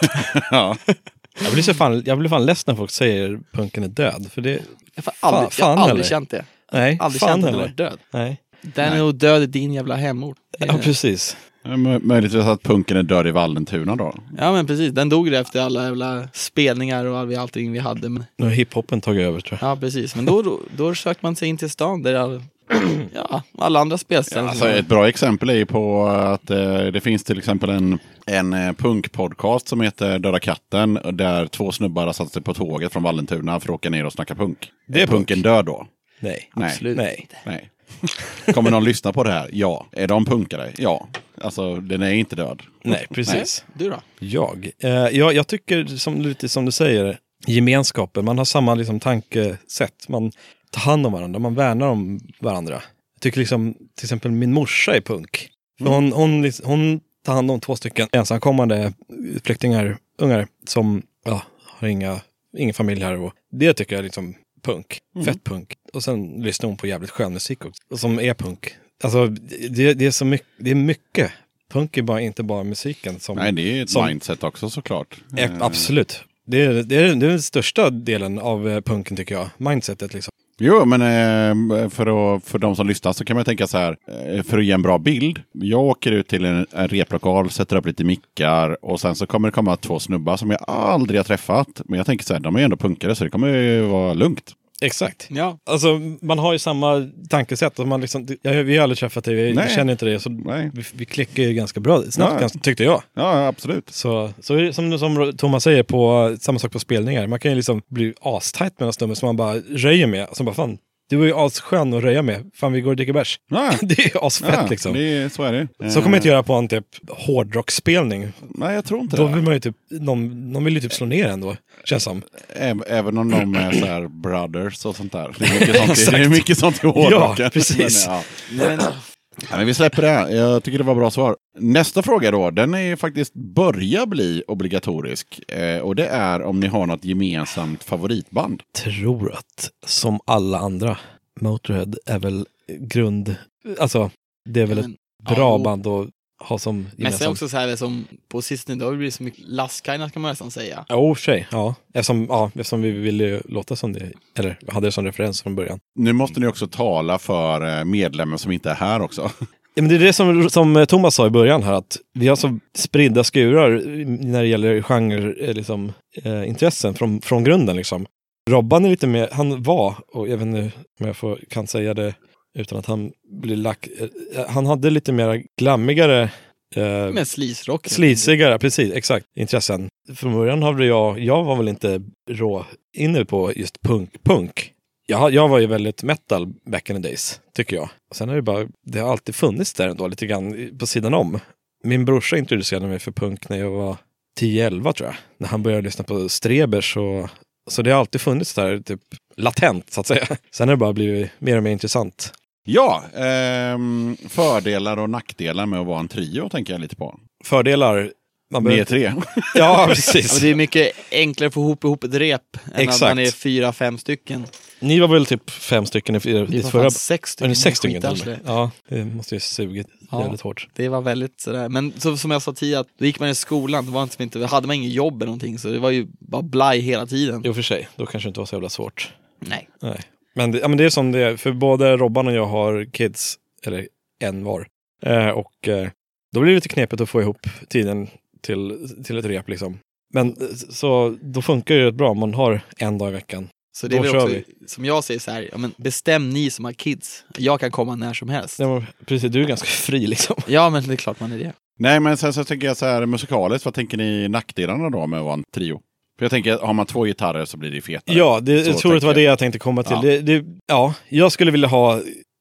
ja. Jag blir, så fan, jag blir fan less när folk säger punken är död. För det, Jag har aldrig, jag fan har aldrig känt det. nej, Aldrig fan känt att den var död. Nej. Den är nog död i din jävla hemort. Ja, precis. Mö- Möjligtvis att punken är död i Vallentuna då. Ja men precis, den dog efter alla jävla spelningar och all- allting vi hade. Men, Nu har hiphopen tagit över tror jag. ja precis, men då, då, då sökte man sig in till stan där all, ja, alla andra spelställen Alltså, ett bra exempel är ju på att eh, det finns till exempel en, en eh, punkpodcast som heter Döda katten. Där två snubbar har satt sig på tåget från Vallentuna för att åka ner och snacka punk. Det är punken död då? Nej. Nej. Absolut. Nej. Nej. Kommer någon lyssna på det här? Ja. Är de punkare? Ja. Alltså, den är inte död. Nej, precis. Du då? Jag? Eh, jag, jag tycker, som, lite som du säger, gemenskapen. Man har samma liksom, tankesätt. Man tar hand om varandra, man värnar om varandra. Jag tycker liksom, till exempel min morsa är punk. För hon, hon, hon tar hand om två stycken ensamkommande flyktingar, ungar, som ja, har inga, ingen familj här. Och det tycker jag är liksom punk. Fett punk. Och sen lyssnar hon på jävligt skön musik också, och som är punk. Alltså, det, det är så mycket, det är mycket. Punk är bara, inte bara musiken. Som, Nej, det är ett som- mindset också såklart. Eh, Eh, Absolut. Det är, det, är, det är den största delen av eh, punken tycker jag. Mindsetet liksom. Jo, men eh, för, att, för de som lyssnar så kan man tänka så här. För att ge en bra bild. Jag åker ut till en, en replokal, sätter upp lite mickar och sen så kommer det komma två snubbar som jag aldrig har träffat. Men jag tänker så här, de är ändå punkare så det kommer ju vara lugnt. Exakt. Ja, Alltså man har ju samma tankesätt. Och man liksom, jag, vi har aldrig träffat dig, vi, Nej. känner inte det. Så vi, vi klickar ju ganska bra snabbt, Ja. ganska, tyckte jag. Ja, absolut. Så, så som, som Thomas säger, på samma sak på spelningar. Man kan ju liksom bli astajt med en snubbe som man bara röjer med. Som bara fan, du var ju asskön att röja med. Fan vi går och dricker bärs. Ja, Det är ju asfett ja, liksom. det, är- så är det. Så kommer jag inte göra på en typ hårdrocksspelning. Nej, jag tror inte Då det. vill man ju typ, de, de vill ju typ slå ner en då, känns som. Även, om de är så här brothers och sånt där. Det är mycket sånt, Exakt. det är mycket sånt i hårdrocken. Ja, precis. Men, ja. men, Ja, men vi släpper det. Jag tycker det var bra svar. Nästa fråga då, den är faktiskt börja bli obligatorisk. Eh, och det är om ni har något gemensamt favoritband. Tror att, som alla andra, Motorhead är väl grund, alltså det är väl men, ett bra ja, band att ha som Men sen gemensamt. också så här som på sistone, då har det blivit så mycket lastkajna kan man nästan säga. Ja, oh, sig. Ja. Eftersom, ja, eftersom vi ville låta som det, eller hade det som referens från början. Nu måste ni också tala för eh, medlemmen som inte är här också. Ja, men det är det som, som Thomas sa i början här, att vi har så spridda skurar när det gäller genre, eh, liksom, eh, intressen från, från grunden. Liksom. Robban är lite mer, han var, och jag vet inte om jag får, kan säga det utan att han blir lack, eh, han hade lite mer glammigare eh, Med sleaze-rock. Slisigare, precis, exakt. Intressen. Från början hade jag, jag var väl inte rå inne på just punk. punk. Jag, jag var ju väldigt metal back in the days, tycker jag. Sen har det bara, det har alltid funnits där ändå, lite grann på sidan om. Min brorsa introducerade mig för punk när jag var 10-11 tror jag. När han började lyssna på Strebers och så det har alltid funnits där, typ latent så att säga. Sen har det bara blivit mer och mer intressant. Ja, ehm, fördelar och nackdelar med att vara en trio tänker jag lite på. Fördelar, Man Ni behöver, är tre. ja, precis. det är mycket enklare att få ihop, ihop ett rep än Exakt. att man är fyra, fem stycken. Ni var väl typ fem stycken i, i, Vi var förra... sex stycken. ni sex stycken? Med? Ja, det måste ju sugit Ja. jävligt hårt. Det var väldigt sådär, men så, som jag sa tidigare, att då gick man i skolan, det var inte, inte, hade man inget jobb eller någonting, så det var ju bara blaj hela tiden. Jo, för sig. Då kanske det inte var så jävla svårt. Nej. Nej. Men det, ja, men det är som det är, för både Robban och jag har kids, eller en var. Eh, och eh, då blir det lite knepigt att få ihop tiden till, till ett rep liksom. Men eh, så då funkar det rätt bra om man har en dag i veckan. Så det är Då väl kör också, vi. som jag säger så här, ja, men bestäm ni som har kids. Jag kan komma när som helst. Ja, men, precis, du är ganska fri liksom. Ja, men det är klart man är det. Nej, men sen så tänker jag så här musikaliskt, vad tänker ni nackdelarna då med att vara en trio? För jag tänker, har man två gitarrer så blir det fetare. Ja, det, Så jag tror att det var det jag. tänkte komma till. Ja. Det, det, ja, jag skulle vilja ha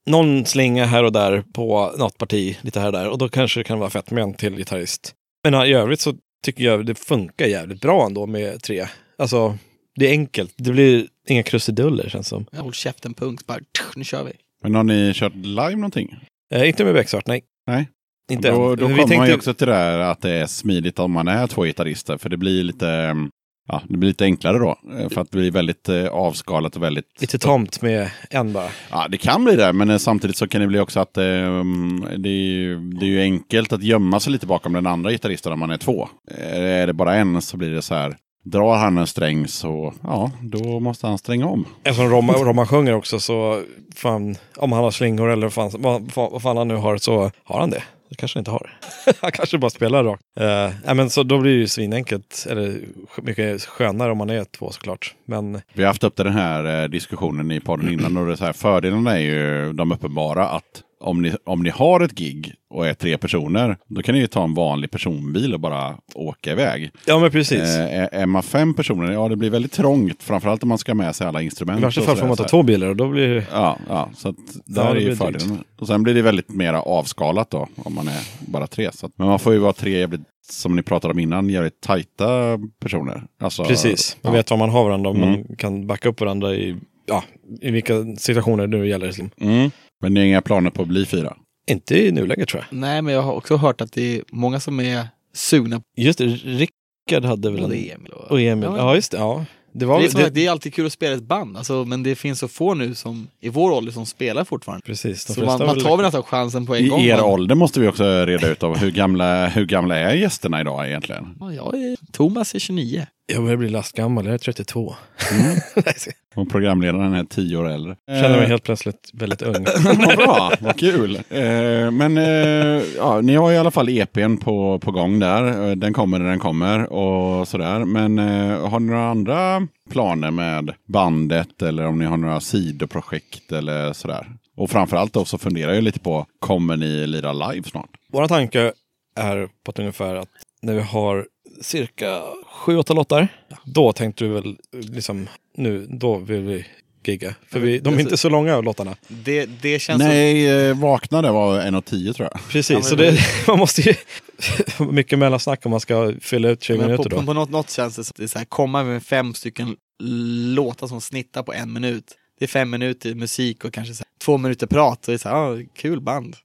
någon slinga här och där på något parti, lite här och där. Och då kanske det kan vara fett med en till gitarrist. Men ja, i övrigt så tycker jag det funkar jävligt bra ändå med tre. Alltså, det är enkelt. Det blir inga krusiduller känns som. Håll käften punkt, bara tsch, nu kör vi. Men har ni kört live någonting? Eh, inte med Becksvart, nej. Nej. Inte Då, då kommer man ju tänkte- också till det där att det är smidigt om man är två gitarrister. För det blir lite, mm, ja, det blir lite enklare då. eh, För att det blir väldigt eh, avskalat och väldigt... Lite tomt med en bara. Ja, det kan bli det, men eh, samtidigt så kan det bli också att eh, mm, det, är ju, det är ju enkelt att gömma sig lite bakom den andra gitarristen om man är två. Är det bara en så blir det så här, drar han en sträng så, ja, då måste han stränga om. Eftersom Romma, Romma sjunger också så, fan, om han har slingor eller vad fan, vad, vad fan han nu har så har han det. Det kanske han inte har. han kanske bara spelar rakt. Uh, men så då blir det ju svinenkelt, eller mycket skönare om man är två såklart. Men Vi har haft upp den här eh, diskussionen i podden innan och det är så här, fördelarna är ju de uppenbara att om ni, om ni har ett gig och är tre personer, då kan ni ju ta en vanlig personbil och bara åka iväg. ja, men precis. Eh, är, är man fem personer, ja det blir väldigt trångt, framförallt om man ska ha med sig alla instrument. I värsta fall får man ta två bilar och då blir det... Ja, ja, så att där Ja, är ju fördelen. Och sen blir det väldigt mer avskalat då, om man är bara tre. Så att, men man får ju vara tre jävligt, som ni pratade om innan, jävligt tajta personer. Alltså, Precis, man ja. vet vad man har varandra och Mm. man kan backa upp varandra i, ja, i vilka situationer det nu gäller. Liksom. Mm. Men ni har inga planer på att bli fyra? Inte i nuläget tror jag. Nej, men jag har också hört att det är många som är sugna Just det, Rickard hade väl en... det Emil. Och, Och Emil, Ja, ja, just det. Ja. Det, var, det, är det, det är alltid kul att spela ett band, alltså, men det finns så få nu som i vår ålder som spelar fortfarande. Precis, Så man, man tar väl nästan chansen på en gång. I er man- ålder måste vi också reda ut av hur gamla, hur gamla är gästerna idag egentligen? Ja, jag är, Thomas är 29. Jag börjar bli lastgammal, jag är 32. Mm. Och programledaren är tio år äldre. jag känner mig Eh, helt plötsligt väldigt ung. Vad bra, vad kul. Eh, men eh, ja, ni har i alla fall EPn på, på gång där. Den kommer när den kommer och sådär. Men har ni några andra planer med bandet eller om ni har några sidoprojekt eller sådär? Och framförallt då så funderar jag lite på, kommer ni lira live snart? Våra tanke är på att ungefär att när vi har cirka sju, åtta låtar, då tänkte du väl liksom nu, då vill vi gigga. För vi, de är inte så långa låtarna. Det, det känns som... Nej, eh, Vaknade var 1.10 tror jag. Precis, Ja, men så det- man måste ju mycket mellansnack om man ska fylla ut 20 Men minuter på, då. på, på något, något känns det som att det är så här, komma med fem stycken låtar som snittar på en minut. Det är fem minuter musik och kanske så här, två minuter prat. Och det är så här, ah, kul band.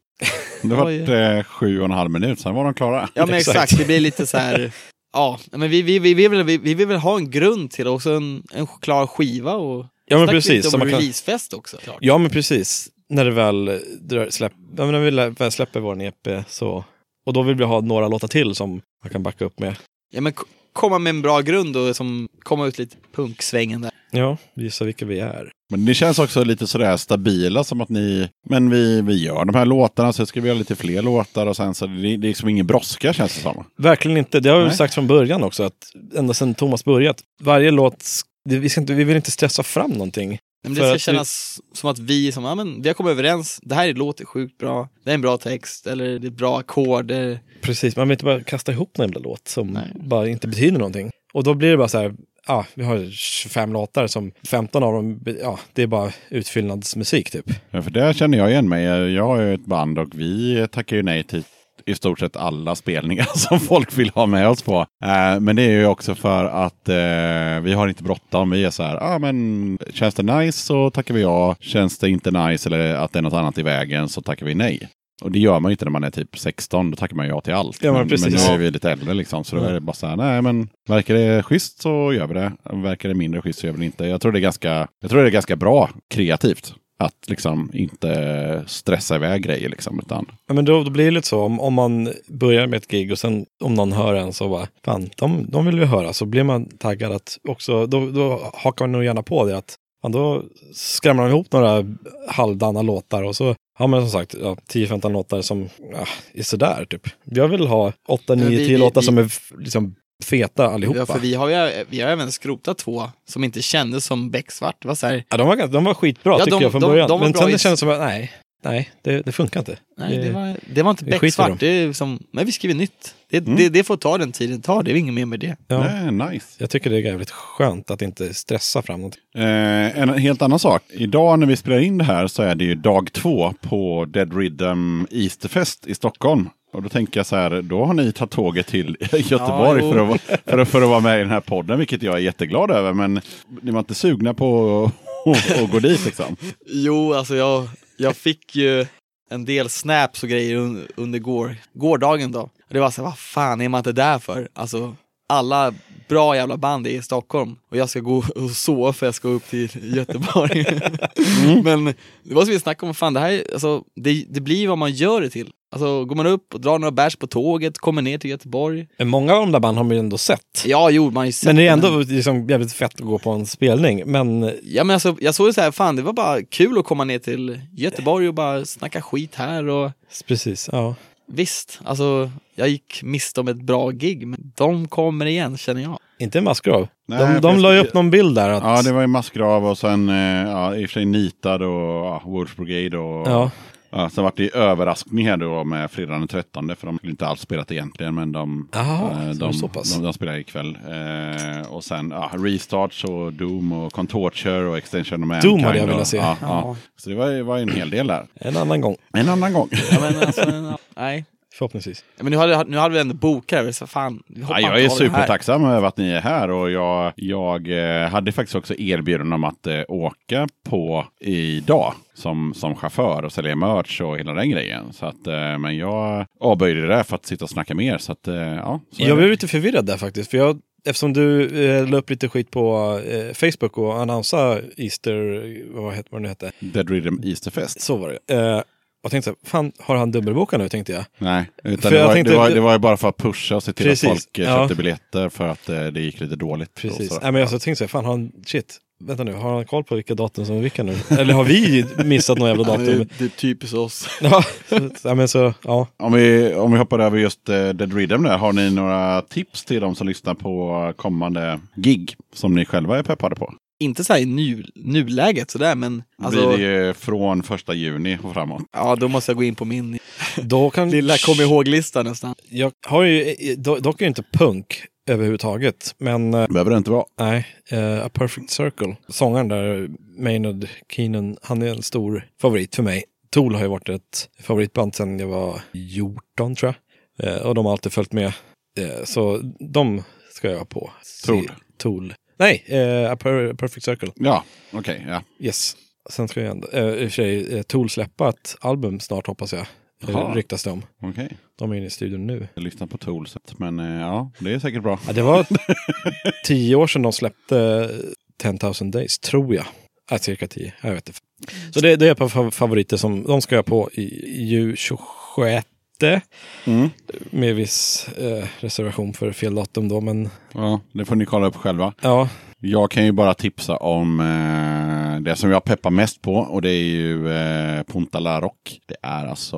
Det var eh, sju och en halv minut, sen var de klara. Ja men Exakt. exakt, det blir lite så här. Ja, men vi, vi, vi, vi, vill, vi, vi vill väl ha en grund till det, också en, en klar skiva och Ja men precis. lite om kan, releasefest också. Klart. ja men precis. När det väl drar- släpp, ja, när vi väl släpper vår EP så. Och då vill vi ha några låtar till som man kan backa upp med. Ja men komma med en bra grund och som, komma ut lite punksvängen där. Ja, visa vilka vi är. Men det känns också lite sådär stabila som att ni, men vi, vi gör de här låtarna, så ska vi göra lite fler låtar och sen så det, det är liksom ingen brådska känns det som. Verkligen inte. Det har vi sagt från början också. Att ända sedan Thomas börjat. Varje låt, det, vi, ska inte, vi vill inte stressa fram någonting. Nej, det ska kännas som att vi, som, ja, men, vi har kommit överens, det här låter sjukt bra, det är en bra text, eller det är ett bra ackord. det- Precis, man vill inte bara kasta ihop en jävla låt som Nej. bara inte betyder någonting. Och då blir det bara så här, ja, vi har 25 låtar som 15 av dem, ja, det är bara utfyllnadsmusik typ. Ja, för där känner jag igen mig. Jag har ju ett band och vi tackar ju nej till i stort sett alla spelningar som folk vill ha med oss på. Eh, men det är ju också för att eh, vi har inte bråttom. Vi är så här, ah, men känns det nice så tackar vi ja. Känns det inte nice eller att det är något annat i vägen så tackar vi nej. Och det gör man ju inte när man är typ 16, då tackar man ja till allt. Ja, men men, men nu är vi lite äldre liksom, så då är det bara så här, nej men verkar det schysst så gör vi det. Verkar det mindre schysst så gör vi det inte. Jag tror det är ganska, jag tror det är ganska bra kreativt. Att liksom inte stressa iväg grejer liksom, utan Ja, men då, då blir det lite så om, om man börjar med ett gig och sen om någon hör en så bara, fan, de, de vill vi höra. Så blir man taggad att också, då, då hakar man nog gärna på det att fan, då skrämmer de ihop några halvdana låtar och så har man som sagt ja, 10-15 låtar som ja, är sådär typ. Jag vill ha 8, 9, vi- 10 vi- låtar vi- som är liksom feta allihopa. Ja, för vi har ju vi har även skrotat två som inte kändes som becksvart. Det var så här, Ja, de, var, de var skitbra Ja, tycker de- jag från de- början. men bra sen det kändes som att nej, nej, det, det funkar inte. nej, Det- det var, det var inte becksvart. Det är som, vi skriver nytt. Det, Mm. det, det får ta den tiden det tar, det är inget mer med det. Ja, nej, nice. Jag tycker det är jävligt skönt att inte stressa fram något. Eh, en helt annan sak. Idag när vi spelar in det här så är det ju dag två på Dead Rhythm Easterfest i Stockholm. Och då tänker jag så här, då har ni tagit tåget till Göteborg jo. för, att, för, att, för att vara med i den här podden, vilket jag är jätteglad över. Men ni var inte sugna på att, att gå dit liksom? Jo, alltså jag, jag fick ju en del snaps och grejer un, under går, gårdagen då. Och det var så här, vad fan är man inte där för? Alltså, alla bra jävla band är i Stockholm och jag ska gå och sova för jag ska upp till Göteborg. Men det var som vi snackade om, fan det här, alltså, det, det blir vad man gör det till. Alltså går man upp och drar några bärs på tåget, kommer ner till Göteborg. Men många av de där band har man ju ändå sett. Ja, jo, man har ju sett Men det är ändå liksom jävligt fett att gå på en spelning. Men Ja men alltså, jag såg det så här, fan det var bara kul att komma ner till Göteborg och bara snacka skit här och precis, ja. Visst, alltså jag gick miste om ett bra gig, men de kommer igen känner jag. Inte en massgrav. Nej, de de la ju upp någon bild där. Att, Ja, det var ju massgrav och sen eh, ja, i och för sig nitad och ja, Wolves Brigade och ja. Ja, sen var det ju överraskning här då med fredagen den 13 för de skulle inte alls spelat egentligen men de, Jaha, eh, de, så pass. de, de spelar ikväll. Eh, och sen ja, Restarts och Doom och Contorture och Extension of Mankind. Doom hade jag velat se. Ja, Ja. ja. Så det var, ju- var en hel del där. En annan gång, En annan gång. Ja, men alltså, nej. Förhoppningsvis. Ja, Men nu hade, nu hade vi ändå bokat det, så fan. Ja, jag är supertacksam över att ni är här och jag, jag eh, hade faktiskt också erbjudande om att eh, åka på idag som, som chaufför och sälja merch och hela den grejen. Så att, eh, men jag avböjde det för att sitta och snacka mer. Så att, ja, så Jag blev lite förvirrad där faktiskt. För jag, eftersom du eh, la upp lite skit på eh, Facebook och annonsade Easter, vad, heter, vad det nu hette. Dead Rhythm Easterfest. Så var det. Eh, och tänkte så här, fan har han dubbelbokat nu tänkte jag. Nej, utan det jag var, tänkte- det, var, det var ju bara för att pusha och se till Precis, att folk eh, ja. köpte biljetter för att eh, det gick lite dåligt. Precis. Så. Nej, men jag så tänkte så här, fan har han, shit, vänta nu, har han koll på vilka datum som är vilka nu? Eller har vi missat några jävla datum? det, det är typiskt oss. Ja, så, men så, ja. Om, vi, om vi hoppar över just eh, Dead Rhythm där, har ni några tips till de som lyssnar på kommande gig som ni själva är peppade på? Inte så här i nu, nuläget sådär, men alltså, Blir det ju från första juni och framåt. ja då måste jag gå in på min Då kan, lilla kom ihåg-lista nästan. Jag har ju, do- dock är det inte punk överhuvudtaget, men eh, Behöver det inte vara. nej, eh, A Perfect Circle. Sångaren där, Maynard Keenan, han är en stor favorit för mig. Tool har ju varit ett favoritband sedan jag var 14 tror jag. Eh, och de har alltid följt med. Eh, så de ska jag på. Se- Tool. Tool. Nej, eh, A Per- Perfect Circle. Ja, okej. ja. Yes. Sen ska jag eh, i och för sig, eh, Tool släppa ett album snart hoppas jag. Jaha. Eh, ryktas det om. okej. De är inne i studion nu. Jag lyssnar på Toolset, men eh, ja, det är säkert bra. Ja, det var tio år sedan de släppte 10,000 Days, tror jag. Ja, cirka tio, jag vet inte. Så det, det är ett par fav- favoriter som de ska jag på i, i ju 26 Mm. med viss eh, reservation för fel datum då. Men Ja, det får ni kolla upp själva. ja, Jag kan ju bara tipsa om eh, det som jag peppar mest på och det är ju eh, Punta La Rock. Det är alltså,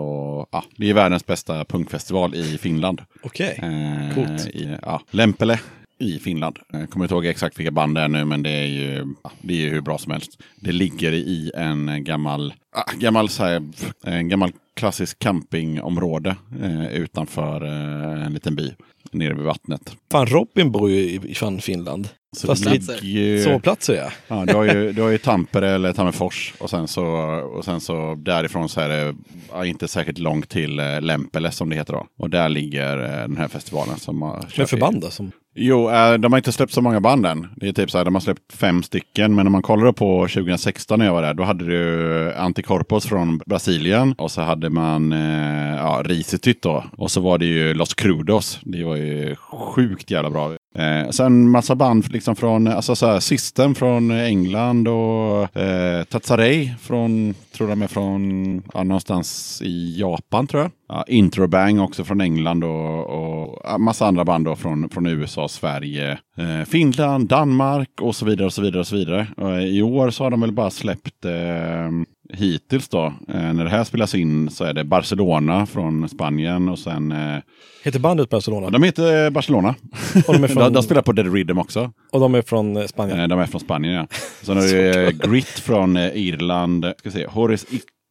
ja, det är världens bästa punkfestival i Finland. okej. Eh, Coolt. I, ja, Lempele i Finland. Jag kommer inte ihåg exakt vilka band det är nu, men det är ju, det är ju hur bra som helst. Det ligger i en gammal, ah, gammal, så här, en gammal klassisk campingområde eh, utanför eh, en liten by nere vid vattnet. Fan, Robin bor ju i, i fan Finland. Så Fast ligger ju... Sovplatser ja. Ja, du har ju, du har ju Tampere eller Tammerfors och sen så, och sen så därifrån så är det ja, inte särskilt långt till eh, Lempele som det heter då. Och där ligger eh, den här festivalen som har Med förband då? Som, Jo, eh, de har inte släppt så många band än. Det är typ så här, de har släppt fem stycken. Men om man kollar på 2016 när jag var där, då hade du eh, Anticorpos från Brasilien. Och så hade man eh, ja, Risityt då. Och så var det ju Los Crudos. Det var ju sjukt jävla bra. Eh, sen massa band liksom från, alltså så här, System från England och eh, Tatsarei från, tror jag är från, ja, någonstans i Japan tror jag. Ja, Introbang också från England och, och massa andra band då från, från USA, Sverige, eh, Finland, Danmark och så vidare och så vidare och så vidare. Och I år så har de väl bara släppt eh, hittills då, eh, när det här spelas in så är det Barcelona från Spanien och sen eh, Heter bandet Barcelona? de heter Barcelona. Och de är från, de, de spelar på Dead Rhythm också. och de är från eh, Spanien? Eh, De är från Spanien ja. Sen har du eh, Grit från Irland. Ska se, Horace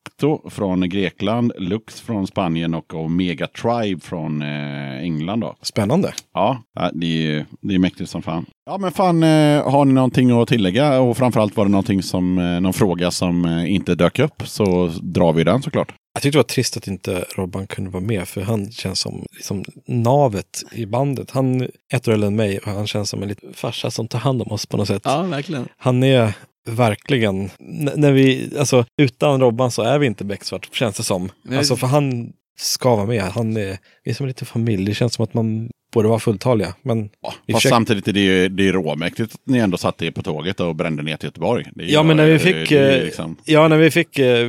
Icto från Grekland. Lux från Spanien och Omega Tribe från eh, England då. Spännande. Ja, ja, det är, det är mäktigt som fan. Ja men fan, eh, har ni någonting att tillägga? Och framförallt var det någonting som, eh, någon fråga som inte dök upp så drar vi den såklart. Jag tyckte det var trist att inte Robban kunde vara med, för han känns som liksom, navet i bandet. Han är ett år äldre än mig och han känns som en liten farsa som tar hand om oss på något sätt. Ja, verkligen. Han är verkligen, n- när vi, alltså utan Robban så är vi inte becksvart, känns det som. Nej. Alltså för han ska vara med, han är, vi är som en liten familj, det känns som att man borde vara fulltaliga. Men vi Fast försöker- samtidigt är det ju det är råmäktigt att ni ändå satte er på tåget och brände ner till Göteborg. Ja, ju- men när vi fick, det eh, liksom... Ja, när vi fick, eh,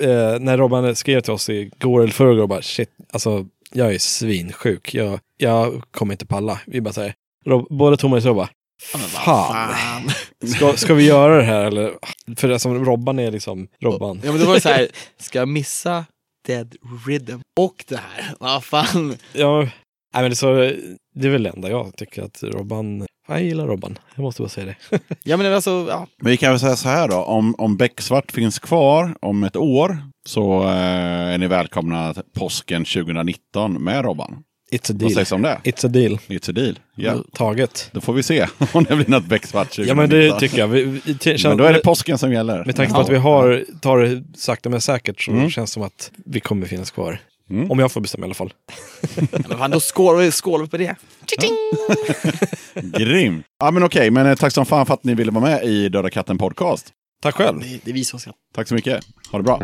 eh, när Robban skrev till oss igår eller förrgår, bara shit, alltså jag är svinsjuk, jag, jag kommer inte palla. Vi bara säger, Rob, både Thomas och jag bara, fan, ska, ska vi göra det här eller? För alltså, Robban är liksom Robban. Ja men det var så här, ska jag missa Dead Rhythm och det här? Vad fan? Ja, nej, men det, är så, det är väl det enda jag tycker att Robban, fan, jag gillar Robban, jag måste bara säga det. Ja men alltså, ja. Men vi kan väl säga så här då, om, om Becksvart finns kvar om ett år så eh, är ni välkomna påsken 2019 med Robban. It's a Vad deal. sägs om det? It's a deal. It's a deal. Ja. Taget. Då får vi se om det blir något Becksvart 2019. Ja men det tycker jag. Vi, vi, t- Men då är det påsken som gäller. Med tanke på att vi har, tar det sakta men säkert så Mm. känns det som att vi kommer finnas kvar. Mm. Om jag får bestämma i alla fall. men fan, då skålar vi skålar vi på det. Grym! Ja men okej, men eh, tack som fan för att ni ville vara med i Döda katten podcast. Tack själv. Det, det är vi som ska. Tack så mycket. Ha det bra.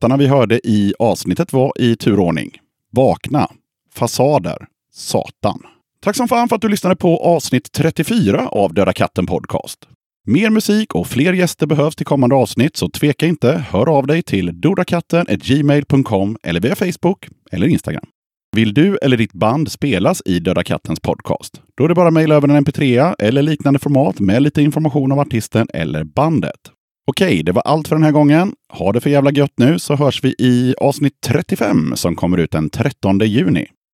Låtarna vi hörde i avsnittet var i turordning. Vakna, Fasader, Satan. Tack som fan för att du lyssnade på avsnitt 34 av Döda katten podcast. Mer musik och fler gäster behövs till kommande avsnitt, så tveka inte. Hör av dig till dodakatten.gmail.com eller via Facebook eller Instagram. Vill du eller ditt band spelas i Döda kattens podcast? Då är det bara att mejla över en mp3 eller liknande format med lite information om artisten eller bandet. Okej, det var allt för den här gången. Ha det för jävla gött nu så hörs vi i avsnitt 35 som kommer ut den 13 juni.